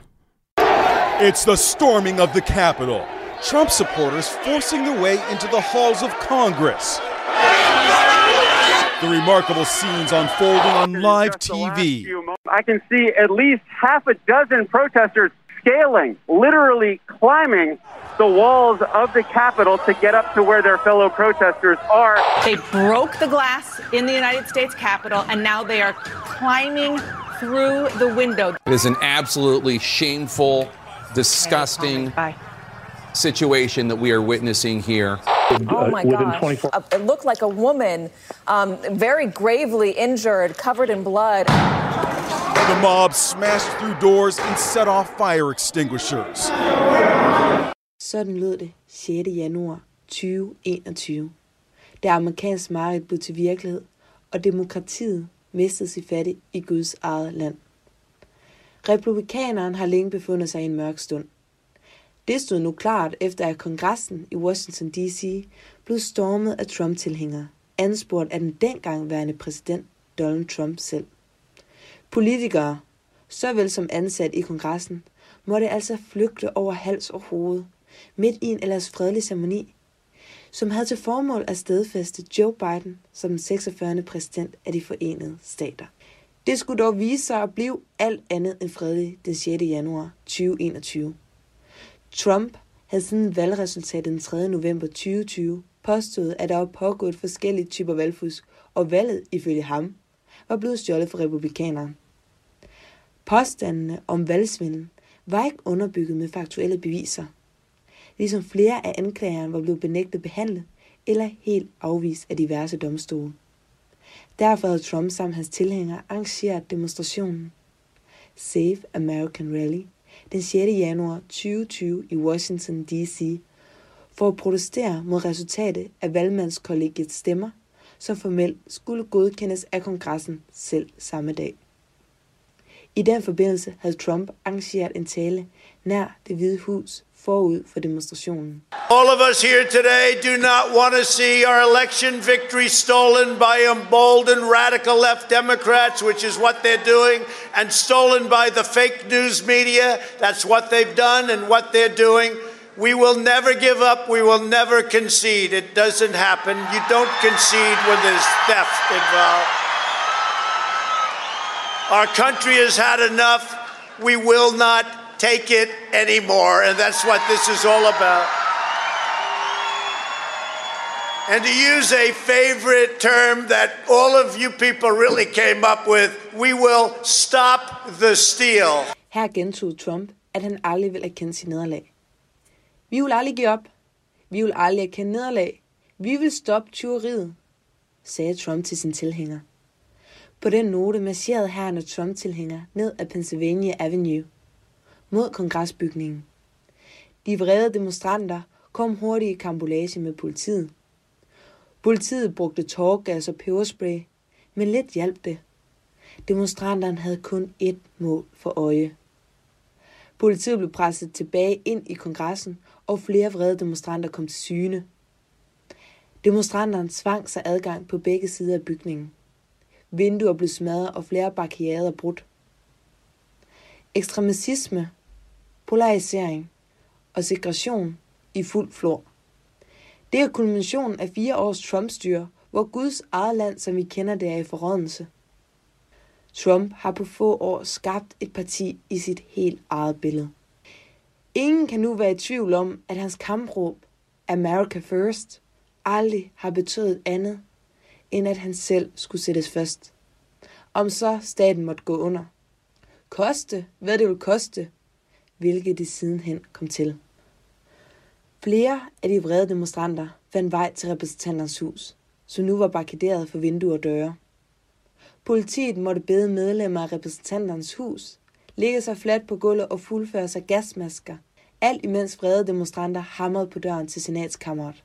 It's the storming of the Capitol. Trump supporters forcing their way into the halls of Congress. The remarkable scenes unfolding on live TV. I can see at least half a dozen protesters scaling, literally climbing the walls of the Capitol to get up to where their fellow protesters are. They broke the glass in the United States Capitol, and now they are climbing through the window. It is an absolutely shameful, disgusting Bye. situation that we are witnessing here. Oh my gosh. Uh, it looked like a woman, um, very gravely injured, covered in blood. The mob smashed through doors and set off fire extinguishers. Sådan lød det 6. januar 2021, da amerikansk mareridt blev til virkelighed, og demokratiet mistede sig fattig i Guds eget land. Republikaneren har længe befundet sig i en mørk stund. Det stod nu klart efter at kongressen i Washington D.C. blev stormet af Trump-tilhængere, anspurgt af den dengang værende præsident Donald Trump selv. Politikere, såvel som ansat i kongressen, måtte altså flygte over hals og hoved, midt i en ellers fredelig ceremoni, som havde til formål at stedfæste Joe Biden som den 46. præsident af de forenede stater. Det skulle dog vise sig at blive alt andet end fredelig den 6. januar 2021. Trump havde siden valgresultatet den 3. november 2020 påstået, at der var pågået forskellige typer valgfusk, og valget, ifølge ham, var blevet stjålet for republikanerne. Påstandene om valgsvindel var ikke underbygget med faktuelle beviser, ligesom flere af anklagerne var blevet benægtet behandlet eller helt afvist af diverse domstole. Derfor havde Trump sammen hans tilhængere arrangeret demonstrationen Save American Rally den 6. januar 2020 i Washington D.C. for at protestere mod resultatet af valgmandskollegiets stemmer, som formelt skulle godkendes af kongressen selv samme dag. I den forbindelse havde Trump arrangeret en tale nær det hvide hus forud for demonstrationen. All of us here today do not want to see our election victory stolen by emboldened radical left Democrats, which is what they're doing, and stolen by the fake news media. That's what they've done and what they're doing. We will never give up. We will never concede. It doesn't happen. You don't concede when there's theft involved. Our country has had enough. We will not take it anymore. And that's what this is all about. And to use a favorite term that all of you people really came up with, we will stop the steal. Her gentog Trump, at han aldrig vil erkende sit nederlag. Vi vil aldrig give op. Vi vil aldrig erkende nederlag. Vi vil stoppe tyveriet, sagde Trump til sin tilhænger. På den note marcherede herren og Trump-tilhænger ned ad Pennsylvania Avenue mod kongresbygningen. De vrede demonstranter kom hurtigt i kambolage med politiet. Politiet brugte tårgas og peberspray, men lidt hjalp det. Demonstranterne havde kun ét mål for øje. Politiet blev presset tilbage ind i kongressen, og flere vrede demonstranter kom til syne. Demonstranterne svang sig adgang på begge sider af bygningen. Vinduer blev smadret og flere barrikader brudt. Ekstremisme, polarisering og segregation i fuld flor. Det er kulminationen af fire års Trump-styre, hvor Guds eget land, som vi kender det, er i forrådelse. Trump har på få år skabt et parti i sit helt eget billede. Ingen kan nu være i tvivl om, at hans kampråb America First aldrig har betydet andet, end at han selv skulle sættes først. Om så staten måtte gå under. Koste, hvad det ville koste, hvilket det sidenhen kom til. Flere af de vrede demonstranter fandt vej til repræsentanternes hus, som nu var barrikaderet for vinduer og døre. Politiet måtte bede medlemmer af repræsentanternes hus ligge sig fladt på gulvet og fuldføre sig gasmasker, alt imens vrede demonstranter hamrede på døren til senatskammeret.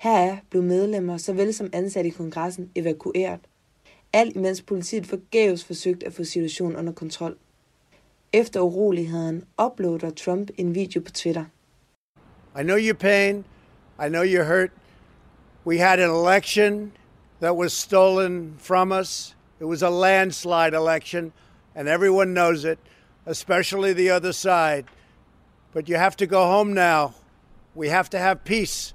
Heraf blev medlemmer såvel som ansatte i kongressen evakueret, alt imens politiet forgæves forsøgte at få situationen under kontrol. Efter uroligheden uploader Trump en video på Twitter – I know your pain. I know you're hurt. We had an election that was stolen from us. It was a landslide election, and everyone knows it, especially the other side. But you have to go home now. We have to have peace.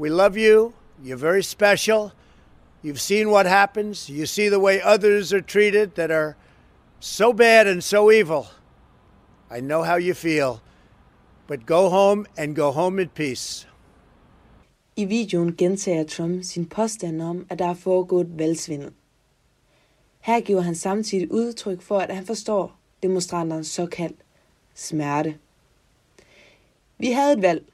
We love you. You're very special. You've seen what happens. You see the way others are treated that are so bad and so evil. I know how you feel. But go home and go home in peace. I videoen gentager Trump sin påstand om, at der er foregået valgsvindel. Her giver han samtidig udtryk for, at han forstår demonstranternes såkaldt smerte. Vi havde et valg,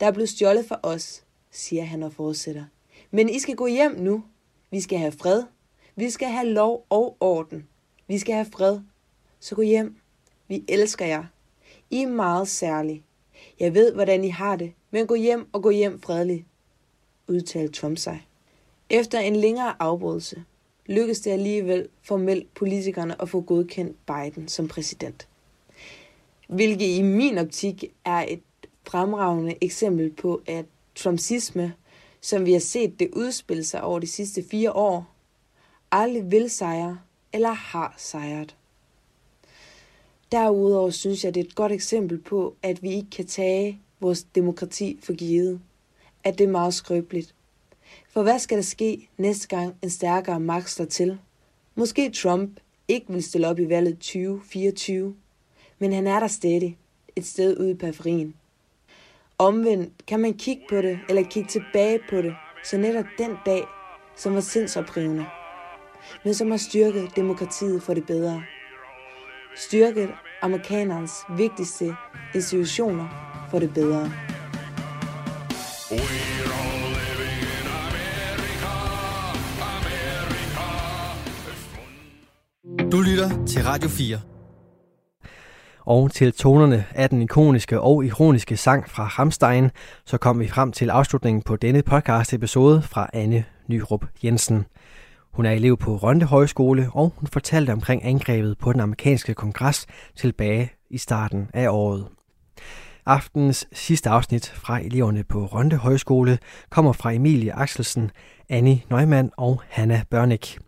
der blev stjålet for os, siger han og fortsætter. Men I skal gå hjem nu. Vi skal have fred. Vi skal have lov og orden. Vi skal have fred. Så gå hjem. Vi elsker jer. I er meget særlige. Jeg ved, hvordan I har det, men gå hjem og gå hjem fredeligt, udtalte Trump sig. Efter en længere afbrydelse lykkedes det alligevel formelt politikerne at få godkendt Biden som præsident. Hvilket i min optik er et fremragende eksempel på, at Trumpsisme, som vi har set det udspille sig over de sidste fire år, aldrig vil sejre eller har sejret. Derudover synes jeg, det er et godt eksempel på, at vi ikke kan tage vores demokrati for givet. At det er meget skrøbeligt. For hvad skal der ske næste gang en stærkere magt slår til? Måske Trump ikke vil stille op i valget 2024, men han er der stadig, et sted ude i periferien. Omvendt kan man kigge på det, eller kigge tilbage på det, så netop den dag, som var sindsoprivende, men som har styrket demokratiet for det bedre styrket amerikanernes vigtigste institutioner for det bedre. Du lytter til Radio 4. Og til tonerne af den ikoniske og ironiske sang fra Ramstein, så kom vi frem til afslutningen på denne podcast episode fra Anne Nyrup Jensen. Hun er elev på Rønde Højskole, og hun fortalte omkring angrebet på den amerikanske kongres tilbage i starten af året. Aftens sidste afsnit fra eleverne på Rønde Højskole kommer fra Emilie Axelsen, Annie Neumann og Hanna Børnik.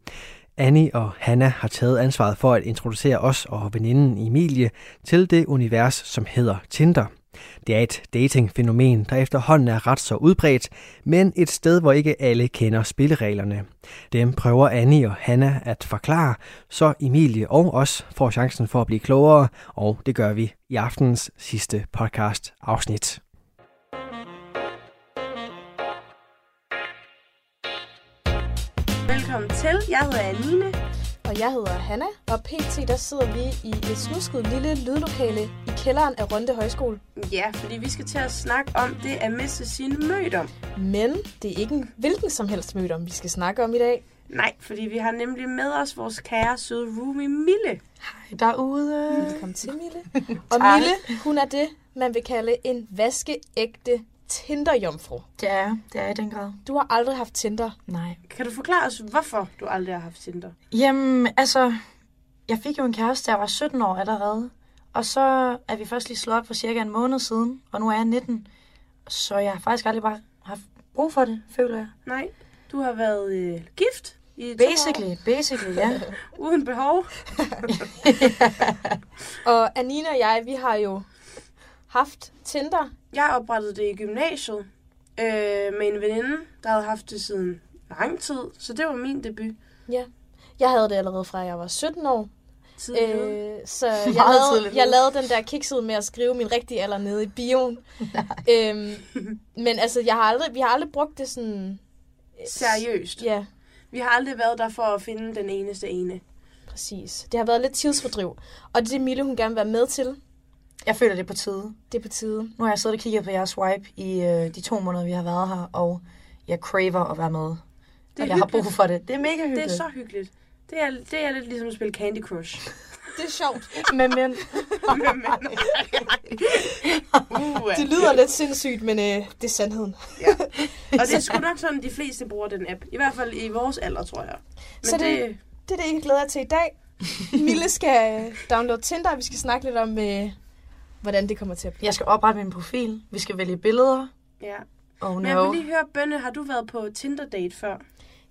Annie og Hanna har taget ansvaret for at introducere os og veninden Emilie til det univers, som hedder Tinder. Det er et datingfænomen, der efterhånden er ret så udbredt, men et sted, hvor ikke alle kender spillereglerne. Dem prøver Annie og Hanna at forklare, så Emilie og os får chancen for at blive klogere, og det gør vi i aftens sidste podcast afsnit. Velkommen til. Jeg hedder Anine. Og jeg hedder Hanna, og pt. der sidder vi i et snusket lille lydlokale i kælderen af Runde Højskole. Ja, fordi vi skal til at snakke om det at miste sine mødom. Men det er ikke en hvilken som helst mødom, vi skal snakke om i dag. Nej, fordi vi har nemlig med os vores kære søde roomie Mille. Hej derude. Velkommen til, Mille. <laughs> Og Mille, hun er det, man vil kalde en vaskeægte Tinder-jomfru. Det er det er i den grad. Du har aldrig haft Tinder. Nej. Kan du forklare os, hvorfor du aldrig har haft Tinder? Jamen, altså, jeg fik jo en kæreste, da jeg var 17 år allerede. Og så er vi først lige slået op for cirka en måned siden, og nu er jeg 19. Så jeg har faktisk aldrig bare haft brug for det, føler jeg. Nej, du har været øh, gift i Basically, år. basically, ja. <laughs> Uden behov. <laughs> Og Anina og jeg, vi har jo haft Tinder. Jeg oprettede det i gymnasiet øh, med en veninde, der havde haft det siden lang tid. Så det var min debut. Ja. Jeg havde det allerede fra, jeg var 17 år. Tidligt ude. Øh, så jeg lavede, jeg lavede den der kiksede med at skrive min rigtige alder nede i bioen. <laughs> øhm, men altså, jeg har aldrig, vi har aldrig brugt det sådan... Seriøst. Ja, Vi har aldrig været der for at finde den eneste ene. præcis. Det har været lidt tidsfordriv. Og det er det, Mille, hun gerne vil være med til. Jeg føler, det er på tide. Det er på tide. Nu har jeg siddet og kigget på jeres swipe i øh, de to måneder, vi har været her, og jeg craver at være med. Det og er jeg har hyggeligt. brug for det. Det er mega hyggeligt. Det er så hyggeligt. Det er, det er lidt ligesom at spille Candy Crush. Det er sjovt. Men, men. uh, Det lyder lidt sindssygt, men øh, det er sandheden. Og det er <laughs> sgu nok sådan, de fleste bruger den app. I hvert fald i vores alder, tror jeg. Men Så det, det er det, jeg glæder til i dag. Mille skal øh, downloade Tinder, og vi skal snakke lidt om, øh, hvordan det kommer til at blive. Jeg skal oprette min profil. Vi skal vælge billeder. Ja. Oh Men jeg no. vil lige høre, Bønne, har du været på Tinder-date før?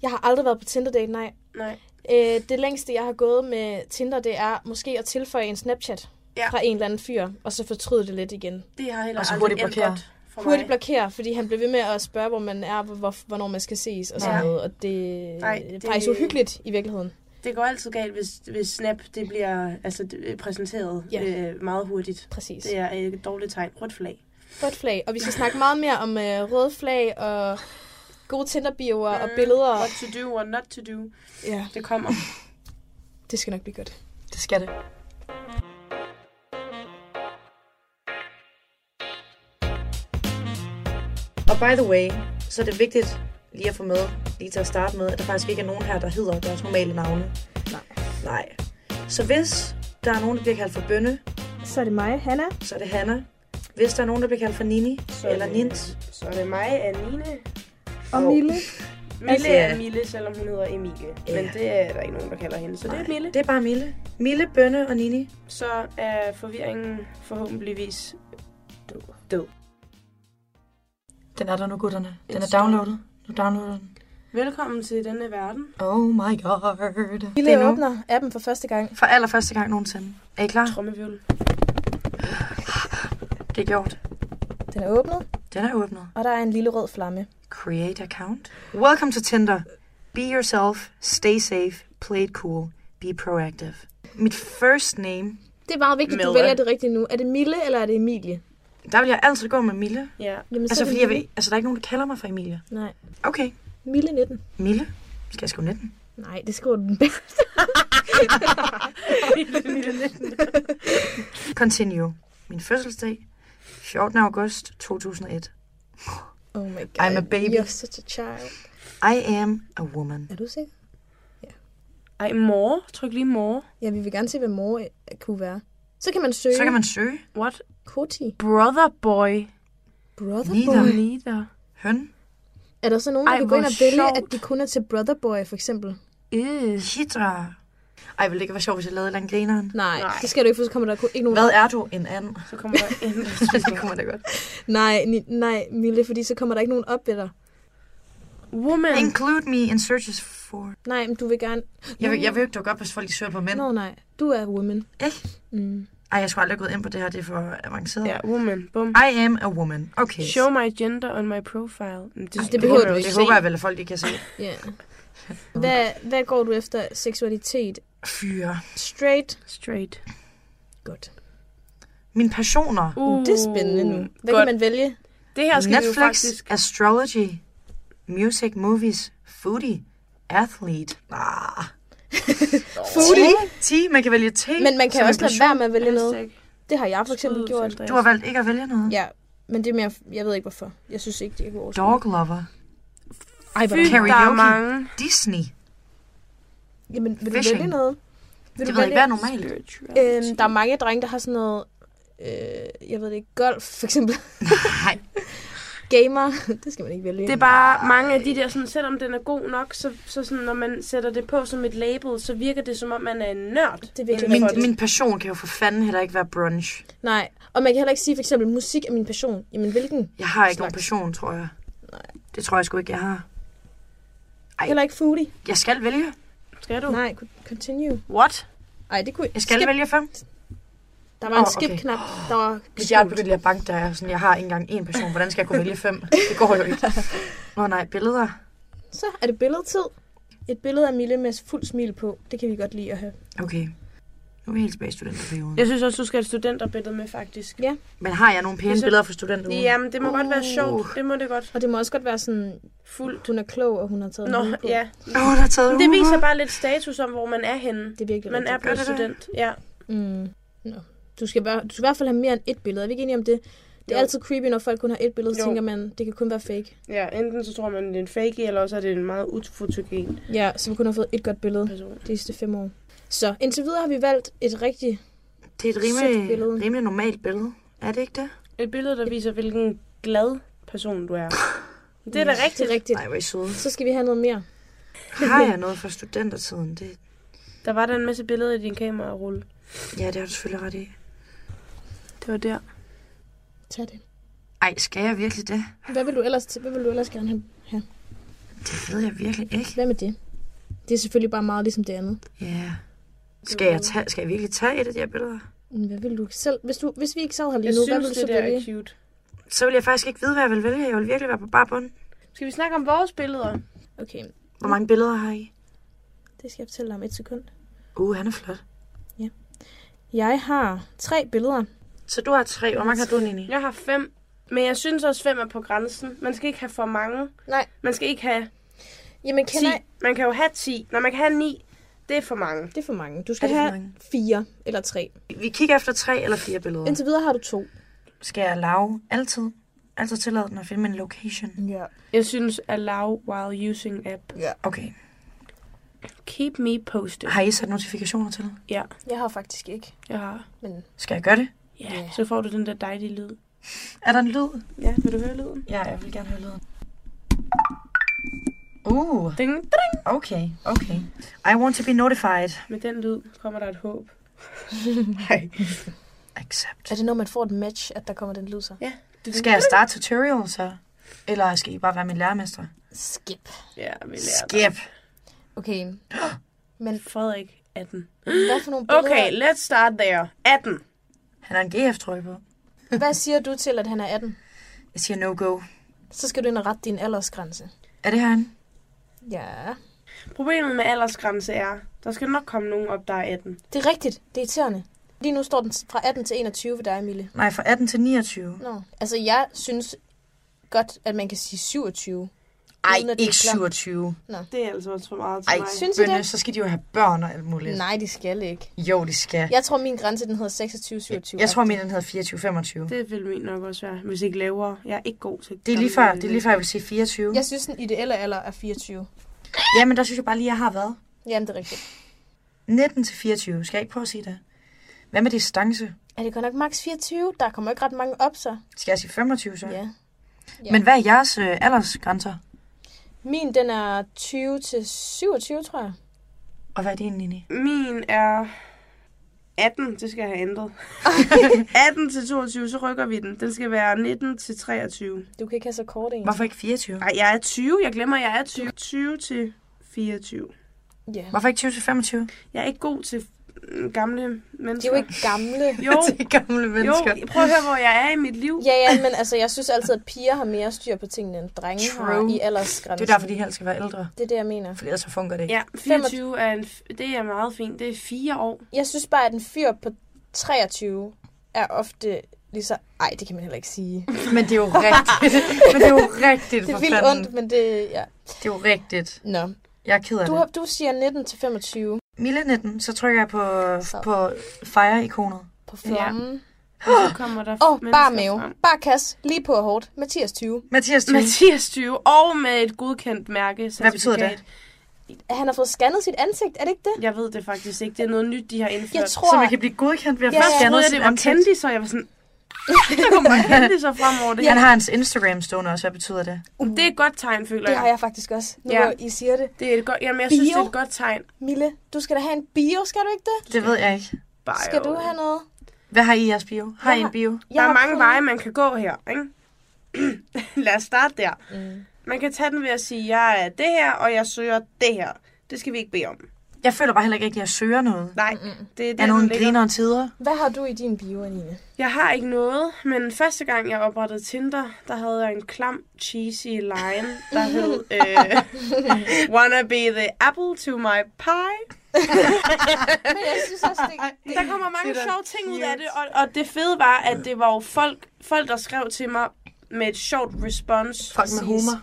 Jeg har aldrig været på Tinder-date, nej. Nej. Øh, det længste, jeg har gået med Tinder, det er måske at tilføje en Snapchat Ja. fra en eller anden fyr, og så fortryde det lidt igen. Det har heller Og så aldrig blokere. godt for Hurtigt mig. blokere, fordi han blev ved med at spørge, hvor man er, hvor, hvornår man skal ses og sådan Ja. noget. Og det, Ej, det er faktisk uhyggeligt i virkeligheden. Det går altid galt, hvis, hvis Snap det bliver altså, det- præsenteret Ja. øh, meget hurtigt. Præcis. Det er et dårligt tegn. Rødt flag. Rødt flag. Og vi skal snakke meget mere om øh, røde flag og gode Tinder-bioer og billeder. What to do, what not to do. Ja, Det kommer. <laughs> det skal nok blive godt. Det skal det. Og by the way, så er det vigtigt lige at få med, lige til at starte med, at der faktisk ikke er nogen her, der hedder deres normale navne. Nej. Nej. Så hvis der er nogen, der bliver kaldt for Bønne, Så er det mig, Hanna. så er det Hanna. Hvis der er nogen, der bliver kaldt for Nini Så eller det- Nint, Så er det mig, Anine. Og Mille. Mille Altså- er Mille, selvom hun hedder Emilie. Ja. Men det er der ikke nogen, der kalder hende. Så det er Mille. det er bare Mille. Mille, Bønne og Nini. Så er forvirringen forhåbentligvis død. død. Den er der nu, gutterne. Den En er downloadet. Nu downloader den. Velkommen til denne verden. Oh my god. Det er nu. åbner appen for første gang. For allerførste gang nogensinde. Er I klar? Trommevivl. Det er gjort. Den er åbnet, Den er åbnet. og der er en lille rød flamme. Create account. Welcome to Tinder. Be yourself, stay safe, play it cool, be proactive. Mit first name, Det er meget vigtigt, at du Mille. vælger det rigtige nu. Er det Mille, eller er det Emilie? Der vil jeg altid gå med Mille. Ja. Jamen, så Altså, fordi jeg ved, altså, der er ikke nogen, der kalder mig for Emilie. Nej. Okay. Mille 19. Mille. Skal jeg skrive 19? Nej, det skriver den bedst. <laughs> Continue. Min fødselsdag, 14. august 2001. Oh my god. I'm a baby. You're such a child. I am a woman. Er du sikker? Ej, mor. Tryk lige mor. Ja, vi vil gerne se, hvad mor kunne være. Så kan man søge. Så kan man søge. What? Koti. Brother boy. Brother Nida. boy. Nida. Høn. Er der så nogen, der Ej, kan gå ind og vælge, sjovt. at de kun er til brother boy, for eksempel? Øh. Hidra. Ej, ville det ikke være sjovt, hvis jeg lavede andet grineren? Nej, Nej, det skal du ikke, for så kommer der kun- ikke nogen... Hvad er du? En anden? Så kommer der en... <laughs> det kommer da godt. Nej, ni, nej, Mille, fordi så kommer der ikke nogen op ved dig. Woman. Include me in searches for... Nej, men du vil gerne... Jeg vil, jeg vil jo ikke dukke op, hvis folk de søger på mænd. Nå, nej. Du er woman. Ikke? Mm. Ej, jeg skulle aldrig have gået ind på det her, det er for avanceret. Ja, woman. Bum. I am a woman. Okay. Show my gender on my profile. Men Det, det behøver du ikke Det se. håber jeg vel, at folk ikke kan se. <laughs> Ja. Hvad, hvad går du efter seksualitet? Fyre. Straight? Straight. Godt. Mine passioner. Uh, det er spændende nu. Hvad godt. kan man vælge? Det her skal Netflix, vi jo faktisk... astrology, music, movies, foodie, athlete. Ah. <laughs> Foodie? T. T. Man kan vælge T. Men man kan også lade være med at vælge noget. Det har jeg for eksempel gjort. Du har valgt ikke at vælge noget. Ja, men det er mere... Jeg ved ikke hvorfor. Jeg synes ikke, det er god Dog lover. Ej, hvor Fy, der der er mange. Disney. Jamen, vil du vælge noget? Vil Det du ved ikke, hvad er normalt. Øhm, der er mange drenge, der har sådan noget... Øh, jeg ved det ikke. Golf, for eksempel. <laughs> Nej. <laughs> Gamer. <laughs> det skal man ikke vælge. Det er bare mange af de der, sådan, selvom den er god nok, så, så sådan, når man sætter det på som et label, så virker det som om, man er en nørd. Det er virkelig Min, det. min passion kan jo for fanden heller ikke være brunch. Nej, og man kan heller ikke sige for eksempel, musik er min passion. Jamen, hvilken? Jeg har ikke slags? nogen passion, tror jeg. Nej. Det tror jeg sgu ikke, jeg har. Ej. Heller ikke foodie. Jeg skal vælge. Skal du? Nej, continue. What? Ej, det kunne Jeg skal skip. vælge fem. Der var en Åh, okay. skip-knap. Der var Hvis jeg er begyndt at banke, der er sådan, jeg har ikke engang én person. Hvordan skal jeg kunne vælge fem? Det går jo ikke. Åh oh, nej, billeder. Så er det billedtid. Et billede af Mille med fuld smil på. Det kan vi godt lide at have. Okay. Nu er vi helt tilbage i studenterperioden. Jeg synes også, du skal have et studenterbillede med, faktisk. Ja. Men har jeg nogle pæne Jeg synes- billeder fra studenter? Jamen, det må uh. godt være Uh. sjovt. Det må det godt. Og det må også godt være sådan, Fuld. hun er klog, og hun har taget Nå, på. ja. Åh, oh, der er taget det viser bare lidt status om, hvor man er henne. Det er virkelig Man er blevet student. Ja. Mm. Nå. Du skal, være, du skal i hvert fald have mere end et billede. Er vi ikke enige om det? Det er Jo. altid creepy, når folk kun har et billede, så Jo. tænker man, det kan kun være fake. ja, enten så tror man, det er en fake, eller også er det en meget ufotogen Ja, så vi kun har fået et godt billede person. de sidste fem år. Så indtil videre har vi valgt et rigtig... Det er et Sødt rimelig, billede. rimelig normalt billede. Er det ikke det? Et billede, der viser, hvilken glad person du er. Det er da rigtigt. Det er rigtigt. Nej, hvor søde. Så skal vi have noget mere. Har jeg noget fra studentertiden? Det, Der var der en masse billeder i din kamerarulle. ja, det har du selvfølgelig ret i. Det var der. Tag det. Ej, skal jeg virkelig det? Hvad vil du ellers, hvad vil du ellers gerne have? Det ved jeg virkelig ikke. Hvad med det? Det er selvfølgelig bare meget ligesom det andet. Ja. Skal jeg, tage, skal jeg virkelig tage et af de her billeder? Men Hvad vil du selv? Hvis, du, hvis vi ikke sad her lige Jeg nu, hvad vil synes, du så det der er vælge? cute. Så vil jeg faktisk ikke vide, hvad jeg vil vælge. Jeg vil virkelig være på bare bund. Skal vi snakke om vores billeder? Okay, Hvor mange billeder har I? det skal jeg fortælle dig om et sekund. Uh, han er flot. Jeg har tre billeder. Så du har tre. Hvor mange har du, Nini? Jeg har fem. Men jeg synes også, fem er på grænsen. Man skal ikke have for mange. Nej. Man skal ikke have Jamen, 10. kender jeg... Man kan jo have 10. Når man kan have 9, det er for mange. Det er for mange. Du skal have mange? fire eller tre. Vi kigger efter tre eller fire billeder. Indtil videre har du to. Skal jeg lave altid? Altid tillade den at finde min location? Ja. Jeg synes, allow while using app. Ja. Okay. Keep me posted. Har I sat notifikationer til? Ja, Jeg har faktisk ikke. jeg har. Men Skal jeg gøre det? Ja, yeah. så får du den der dejlige lyd. Er der en lyd? Ja, vil du høre lyden? Ja, jeg vil gerne høre lyden. Uh, Ding, ding. okay, okay. I want to be notified. Med den lyd kommer der et håb. <laughs> Accept. er det når man får et match, at der kommer den lyd så? Ja. Skal jeg starte tutorial så? Eller skal I bare være min lærermester? Skip. Ja, vi lærer. Skip. Okay. <gasps> Men Frederik 18. hvad for nogle billeder... Okay, let's start there. 18. Han har en GF-trøje på. Hvad siger du til, at han er 18? Jeg siger no-go. Så skal du ind og rette din aldersgrænse. Er det herinde? Ja. Problemet med aldersgrænse er, der skal nok komme nogen op, der er 18. Det er rigtigt. Det er irriterende. Lige nu står den fra 18 til 21 ved dig, Emilie. Nej, fra 18 til 29. Nå. Altså, jeg synes godt, at man kan sige 27. Ej, uden at er ikke klamt. 27. Nå. Det er altså også for meget til Ej, mig. Synes I bønne, det? så skal de jo have børn og alt muligt. Nej, de skal ikke. Jo, de skal. Jeg tror, min grænse den hedder 26-27. Jeg tror, min den hedder 24-25. Det vil min nok også være, hvis ikke lavere. Jeg er ikke god til Det er lige før, det er lige før, jeg vil sige 24. Jeg synes, den ideelle alder er 24. Ja, men der synes jeg bare lige, jeg har været. Jamen, det er rigtigt. 19 til 24. Skal jeg ikke prøve at sige det? Hvad med distance? Er det godt nok maks 24? Der kommer ikke ret mange op, så. Skal jeg sige 25 så? Ja. Ja. Men hvad er jeres øh, aldersgrænser? Min, den er 20 til 27, tror jeg. Og hvad er din, Nini? Min er 18, det skal jeg have ændret. <laughs> 18 til 22, så rykker vi den. Den skal være 19 til 23. Du kan ikke have så kort en. Hvorfor ikke 24? Nej, jeg er 20. Jeg glemmer, jeg er 20. 20 til 24. Ja. Hvorfor ikke 20 til 25? Jeg er ikke god til gamle mennesker. De er jo ikke gamle. Jo, <laughs> til gamle mennesker. jo, prøv at høre, hvor jeg er i mit liv. Ja, ja, men altså, jeg synes altid, at piger har mere styr på tingene, end drenge True. har i aldersgrænsen. Det er derfor, de helst skal være ældre. Det er det, jeg mener. For ellers så fungerer det ikke. Ja, 24 er, en, det er meget fint. Det er fire år. Jeg synes bare, at en fyr på 23 er ofte lige så... Ej, det kan man heller ikke sige. <laughs> Men det er jo rigtigt. <laughs> men det er jo rigtigt, Det er vildt ondt, men det... Ja. Det er jo rigtigt. Nå. Jeg er ked af Du, det. du siger 19 til 25 Mille 19, så trykker jeg på, på fire-ikonet. på flammen. Og så kommer der oh, bare mave. frem. Bare kasse. Lige på og hårdt. Mathias 20. Mathias 20. Mathias 20, og med et godkendt mærke. Hvad betyder det? Han har fået scannet sit ansigt, er det ikke det? Jeg ved det faktisk ikke. Det er noget nyt, de har indført. Jeg tror... Så man kan blive godkendt ved at Ja, få Først scannet troede jeg, sit det var ansigt. kendis, og jeg var sådan... <laughs> der kommer bare kendiser frem over det. Han har hans Instagram stående også. Hvad betyder det? Det er et godt tegn, føler Det jeg. har jeg faktisk også. Nu Ja. ja. I siger det. Det er et godt, jamen, jeg synes, det er Bio? et godt tegn. Mille, du skal da have en bio, skal du ikke det? Det ved jeg ikke. Bio. Skal du have noget? Hvad har I i jeres bio? Har I en har- bio? Der er har mange veje, man kan gå her, ikke? <clears throat> Lad os starte der. Mm. Man kan tage den ved at sige, jeg er det her, og jeg søger det her. Det skal vi ikke bede om. Jeg føler bare heller ikke at jeg søger noget. Nej, det er Er der, nogle den ligger. grinere tider? Hvad har du i din bio, Anine? Jeg har ikke noget, men første gang jeg oprettede Tinder, der havde jeg en klam, cheesy line, der hed <laughs> øh, Wanna be the apple to my pie? Men jeg synes også, det... Der kommer mange Det er sjove ting ud af det, og, og det fede var, at det var jo folk, folk, der skrev til mig med et sjovt response. Folk med humor.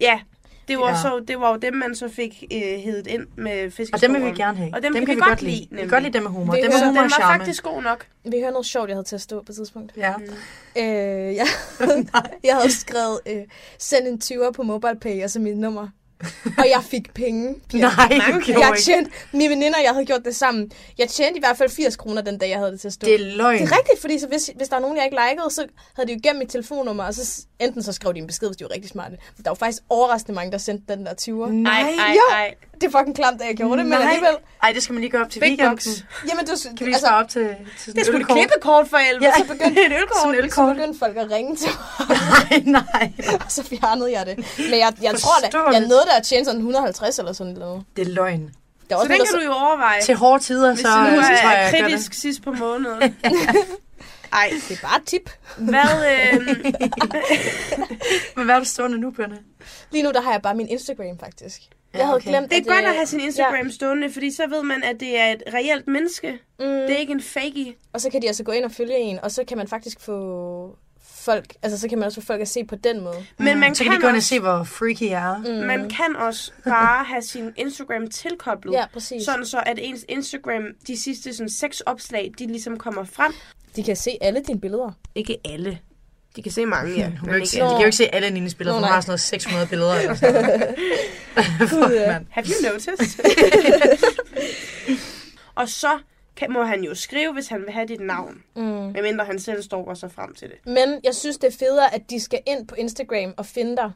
Ja, det var, Ja. Så, det var jo dem, man så fik øh, hedet ind med Og fiskeskåren. dem vil vi gerne have. Og dem, dem kan, vi godt lide. Vi kan godt lide dem med humor. Vi Dem med humor den og var charme. faktisk god nok. Vi hører noget sjovt, jeg havde til at stå på et tidspunkt. Ja. Øh, jeg, <laughs> jeg havde skrevet, øh, send en 20'er på MobilePay, altså mit nummer. <laughs> Og jeg fik penge. Pia. Nej, du gjorde jeg tjente, mine veninder og jeg havde gjort det sammen. Jeg tjente i hvert fald 80 kroner den dag, jeg havde det til at stå. Det er løgn. Det er rigtigt, fordi så hvis, hvis der er nogen, jeg ikke likede, så havde de jo gemt mit telefonnummer, og så enten så skrev de en besked, hvis de var rigtig smarte. Der var faktisk overraskende mange, der sendte den der 20'er. Nej. ej, Jo. ej. Det er fucking klamt, at jeg gjorde det, men Nej. alligevel. Ej, det skal man lige gøre op til Big weekenden. Jamen, du, Kan vi altså, op til, til Det sgu sådan et klippekort for helvede. Ja. Så begyndte <laughs> et ølkort. Så begyndte folk at ringe til <laughs> Nej, nej. og så fjernede jeg det. Men jeg, jeg tror da, jeg Forståeligt. Nåede der at tjene sådan 150 eller sådan noget. Det er løgn. Der er Så også den noget, kan der, du jo overveje, Til hårde tider, hvis så, du nu så er, tror jeg, er jeg kritisk det. sidst på måneden. <laughs> Ej, det er bare et tip. hvad... <laughs> Øh, Men hvad er du stående nu, Perne? Lige nu, der har jeg bare min Instagram, faktisk. Ja, Jeg havde okay. glemt, det er at, godt at have sin Instagram stående, fordi så ved man, at det er et reelt menneske. Mm, Det er ikke en fakey. og så kan de altså gå ind og følge en, og så kan man faktisk få folk, altså så kan man også få folk at se på den måde. Men man så kan, kan de gå ind og se, hvor freaky jeg er. Mm. man kan også bare have sin Instagram tilkoblet. Ja, præcis. Sådan så, at ens Instagram, de sidste sådan, seks opslag, de ligesom kommer frem. De kan se alle dine billeder. Ikke alle. De kan se mange, ja. <laughs> Hun kan ikke, se, de alle. kan jo ikke se alle Nines billeder, Nå, for hun har sådan noget 600 billeder. Eller <laughs> sådan mand. Have you noticed? <laughs> og så kan, må han jo skrive, hvis han vil have dit navn. Mm. Medmindre han selv står sig frem til det. Men jeg synes, det er federe, at de skal ind på Instagram og finde dig.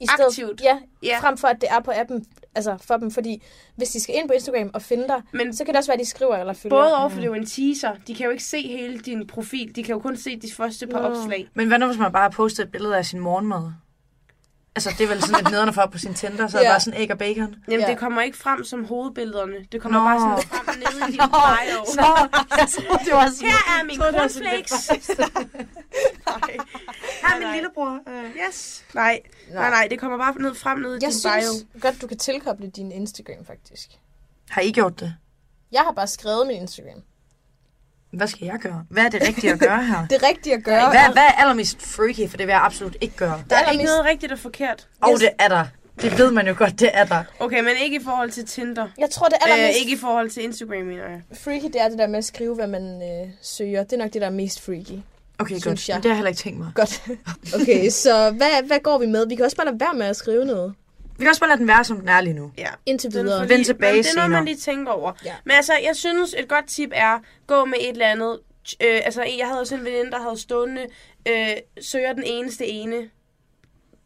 I stedet, Aktivt. Ja, Ja. frem for at det er på appen, altså for dem. Fordi hvis de skal ind på Instagram og finde dig, Men så kan det også være, at de skriver eller følger. både over, for det er jo en teaser. De kan jo ikke se hele din profil. De kan jo kun se de første par Nå. opslag. Men hvad nu, hvis man bare har postet et billede af sin morgenmad? Altså, det er vel sådan lidt nederne for på sin Tinder, så er det Ja. bare sådan æg og bacon. Jamen, Ja. det kommer ikke frem som hovedbillederne. Det kommer Nå. bare sådan frem nede i <laughs> din bio. det var sådan, Her er min troede, cornflakes. <laughs> Nej. Her er min lillebror. Øh, Yes. Nej. Nej, nej, det kommer bare ned frem ned i Jeg din synes bio. godt, du kan tilkoble din Instagram, faktisk. Har I gjort det? Jeg har bare skrevet min Instagram. Hvad skal jeg gøre? Hvad er det rigtige at gøre her? <laughs> Det rigtige at gøre... Hvad, hvad er allermest freaky, for det vil jeg absolut ikke gøre. Der er ikke allermest- noget rigtigt og forkert. Og det er der. Det ved man jo godt, det er der. Okay, men ikke i forhold til Tinder. Jeg tror, det Øh, allermest ikke i forhold til Instagram, mener jeg. freaky, det er det der med at skrive, hvad man øh, søger. Det er nok det, der er mest freaky. Okay, Synes godt. jeg. Men det har jeg heller ikke tænkt mig. Godt. <laughs> Okay, så hvad, hvad går vi med? Vi kan også bare lade være med at skrive noget. Vi kan også bare lade den være, som den er lige nu. Ja. Indtil videre. Vend tilbage men Det er noget, man lige tænker over. Ja. Men altså, jeg synes, et godt tip er, gå med et eller andet. Øh, altså, jeg havde også en veninde, der havde stående, øh, søger den eneste ene.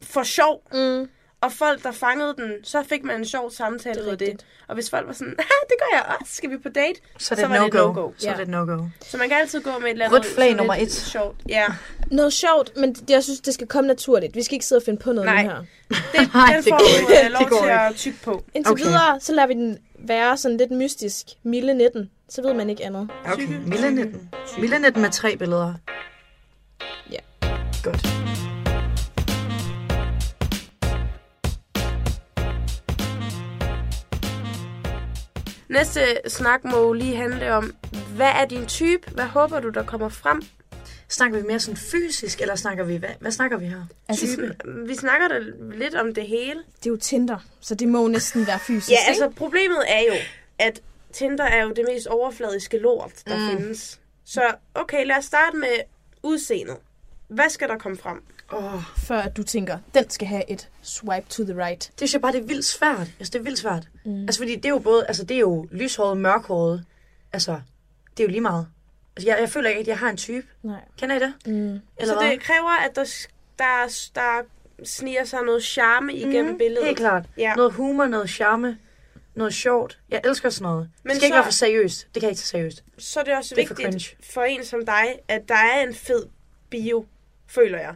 For sjov. Mm. Og folk, der fangede den, så fik man en sjov samtale ud af det. Og hvis folk var sådan, "Ah, det gør jeg også, skal vi på date? Så er det et var no-go. no-go. Så er det et no-go. Så man kan altid gå med et eller andet Rødt flag nummer et. Sjovt. Ja. Noget sjovt, men det, jeg synes, det skal komme naturligt. Vi skal ikke sidde og finde på noget Nej. nu her. Det, <laughs> Nej, den det får går øh, lov Det går til ikke. at tykke på. Indtil Okay. videre, så lader vi den være sådan lidt mystisk. Milde 19. Så ved man ikke andet. Okay, Millenetten. Millenetten med tre billeder. Ja. Godt. Næste snak må jo lige handle om, hvad er din type? Hvad håber du, der kommer frem? Snakker vi mere sådan fysisk, eller snakker vi... Hvad, hvad snakker vi her? Altså, Type. Vi snakker da lidt om det hele. Det er jo Tinder, så det må jo næsten være fysisk, Ja, ikke? altså problemet er jo, at Tinder er jo det mest overfladiske lort, der mm. findes. Så okay, lad os starte med udseendet. Hvad skal der komme frem? Oh. Før at du tænker, den skal have et swipe to the right. Det synes jeg bare, det er vildt svært. Altså, det er vildt svært. Mm. Altså, fordi det er jo både... Altså, det er jo lyshåret, mørkhåret. Altså, det er jo lige meget. Altså, jeg, jeg føler ikke, at jeg har en type. Nej. Kender I det? Mm. Eller så hvad? det kræver, at der, der, der sniger sig noget charme igennem Mhm, billedet. Helt klart. Ja. Noget humor, noget charme, noget sjovt. Jeg elsker sådan noget. Men det skal ikke så- være for seriøst. Det kan jeg ikke tage seriøst. Så er det også Det er for vigtigt cringe. for, en som dig, at der er en fed bio, føler jeg.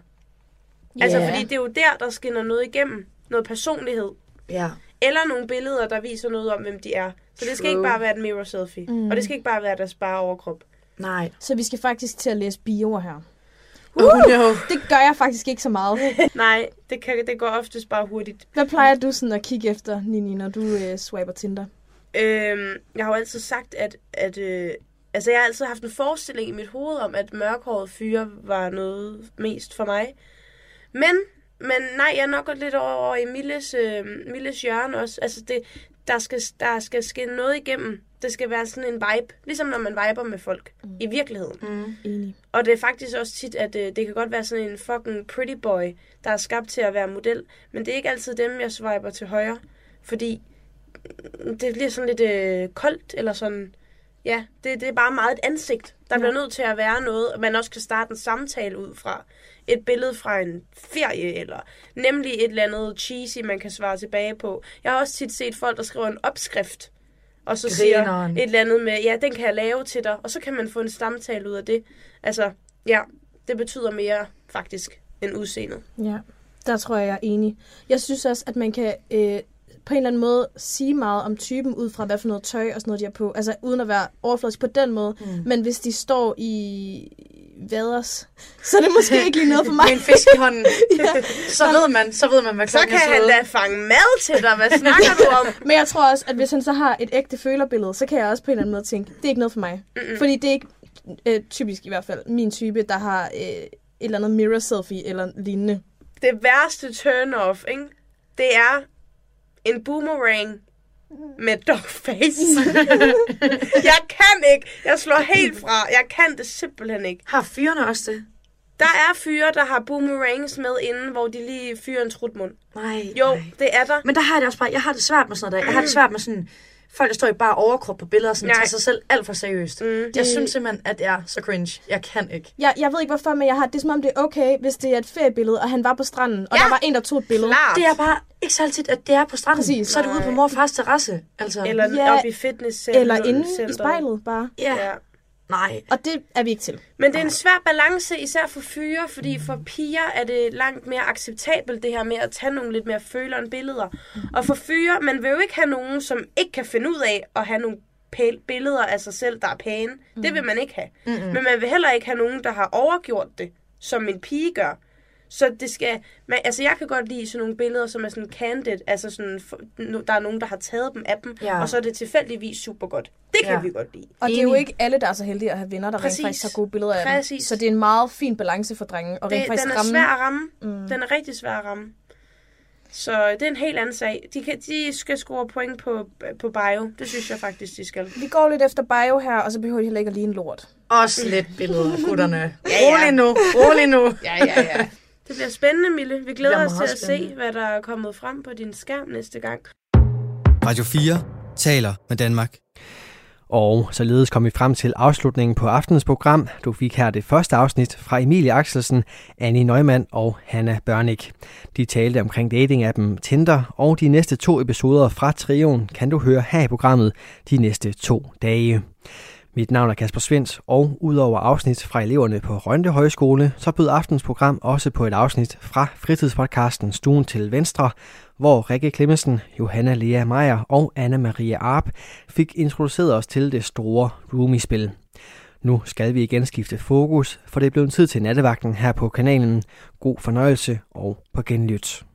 Altså, fordi det er jo der, der skinner noget igennem. Noget personlighed. Ja. Eller nogle billeder, der viser noget om, hvem de er. Så det skal True. ikke bare være et mirror selfie. Mm. Og det skal ikke bare være deres bare overkrop. Nej. Så vi skal faktisk til at læse bioer her. Uh, no. Det gør jeg faktisk ikke så meget. <laughs> Nej, det, kan, det går oftest bare hurtigt. Hvad plejer du sådan at kigge efter, Nini, når du øh, swiper Tinder? Øhm, jeg har jo altid sagt, at, at øh, altså jeg har altid haft en forestilling i mit hoved om, at mørkhåret fyre var noget mest for mig. Men, men nej, jeg er nok gået lidt over, over i Milles, øh, Milles hjørne også. Altså det, der skal, der skal skinne noget igennem. Det skal være sådan en vibe. Ligesom når man viber med folk. Mm. I virkeligheden. Mm. Enig. Og det er faktisk også tit, at øh, det kan godt være sådan en fucking pretty boy, der er skabt til at være model. Men det er ikke altid dem, jeg swiper til højre. Fordi mm, det bliver sådan lidt øh, koldt, eller sådan... Ja, det, det er bare meget et ansigt. Der ja. bliver nødt til at være noget, og man også kan starte en samtale ud fra. Et billede fra en ferie, eller nemlig et eller andet cheesy, man kan svare tilbage på. Jeg har også tit set folk, der skriver en opskrift, og så siger Grineren. et eller andet med, ja, den kan jeg lave til dig, og så kan man få en samtale ud af det. Altså, ja, det betyder mere faktisk end udseendet. Ja, der tror jeg, jeg er enig. Jeg synes også, at man kan øh, på en eller anden måde sige meget om typen ud fra, hvad for noget tøj og sådan noget, de har på. Altså uden at være overfladisk på den måde. Mm. Men hvis de står i vaders, så er det måske ikke lige noget for <laughs> mig. Med en fisk i hånden. <laughs> så ved man, så ved man, hvad Så klokken kan er han da fange mad til dig. Hvad snakker du om? <laughs> Men jeg tror også, at hvis han så har et ægte følerbillede, så kan jeg også på en eller anden måde tænke, det er ikke noget for mig. Mm-mm. Fordi det er ikke øh, typisk i hvert fald min type, der har øh, et eller andet mirror selfie eller lignende. Det værste turn-off, ikke? Det er en boomerang med dogface. <laughs> jeg kan ikke. Jeg slår helt fra. Jeg kan det simpelthen ikke. Har fyrene også det? Der er fyre, der har boomerangs med inden, hvor de lige fyrer en trutmund. Nej, Jo, nej. det er der. Men der har jeg det også bare, jeg har det svært med sådan noget der. Jeg har det svært med sådan, folk der står i bare overkrop på billeder, sådan Nej. tager sig selv alt for seriøst. Mm. Jeg synes simpelthen, at det er så cringe. Jeg kan ikke. Jeg, jeg ved ikke hvorfor, men jeg har det er som om det er okay, hvis det er et feriebillede, og han var på stranden, og Ja, der var en, der tog et billede. klart. Det er bare ikke så altid, at det er på stranden. Præcis. Så er det ude på mor og fars terrasse. Altså, Eller Ja, ja, op i fitnesscenter. Eller inde i spejlet bare. ja. Ja. Nej. Og det er vi ikke til. Men det er en svær balance, især for fyre, fordi for piger er det langt mere acceptabelt, det her med at tage nogle lidt mere følere billeder. Og for fyre, man vil jo ikke have nogen, som ikke kan finde ud af at have nogle billeder af sig selv, der er pæne. Det vil man ikke have. Mm-mm. Men man vil heller ikke have nogen, der har overgjort det, som en pige gør. Så det skal... Man, altså, jeg kan godt lide sådan nogle billeder, som er sådan candid. Altså, sådan, der er nogen, der har taget dem af dem. Ja. Og så er det tilfældigvis super godt. Det kan Ja. vi godt lide. Og det er jo ikke alle, der er så heldige at have venner, der Præcis. rent faktisk har gode billeder af dem. Præcis. Så det er en meget fin balance for drenge. Og rent Det, faktisk den er ramme. svær at ramme. Mm. Den er rigtig svær at ramme. Så det er en helt anden sag. De, kan, de skal score point på, på bio. Det synes jeg faktisk, de skal. Vi går lidt efter bio her, og så behøver de heller ikke at ligne lort. Også lidt billeder, gutterne. Ja, ja. Rolig nu, rolig nu. Ja, ja, ja. Det bliver spændende, Mille. Vi glæder os til at se, spændende. hvad der er kommet frem på din skærm næste gang. Radio 4 taler med Danmark. Og således kom vi frem til afslutningen på aftenens program. Du fik her det første afsnit fra Emilie Axelsen, Annie Neumann og Hanna Børnik. De talte omkring dating-appen Tinder, og de næste to episoder fra Trion kan du høre her i programmet de næste to dage. Mit navn er Kasper Svens, og udover afsnit fra eleverne på Rønde Højskole, så bød aftens program også på et afsnit fra fritidspodcasten Stuen til Venstre, hvor Rikke Klemmensen, Johanna Lea Meier og Anna Maria Arp fik introduceret os til det store roomie-spil. Nu skal vi igen skifte fokus, for det er blevet tid til nattevagten her på kanalen. God fornøjelse og på genlyt.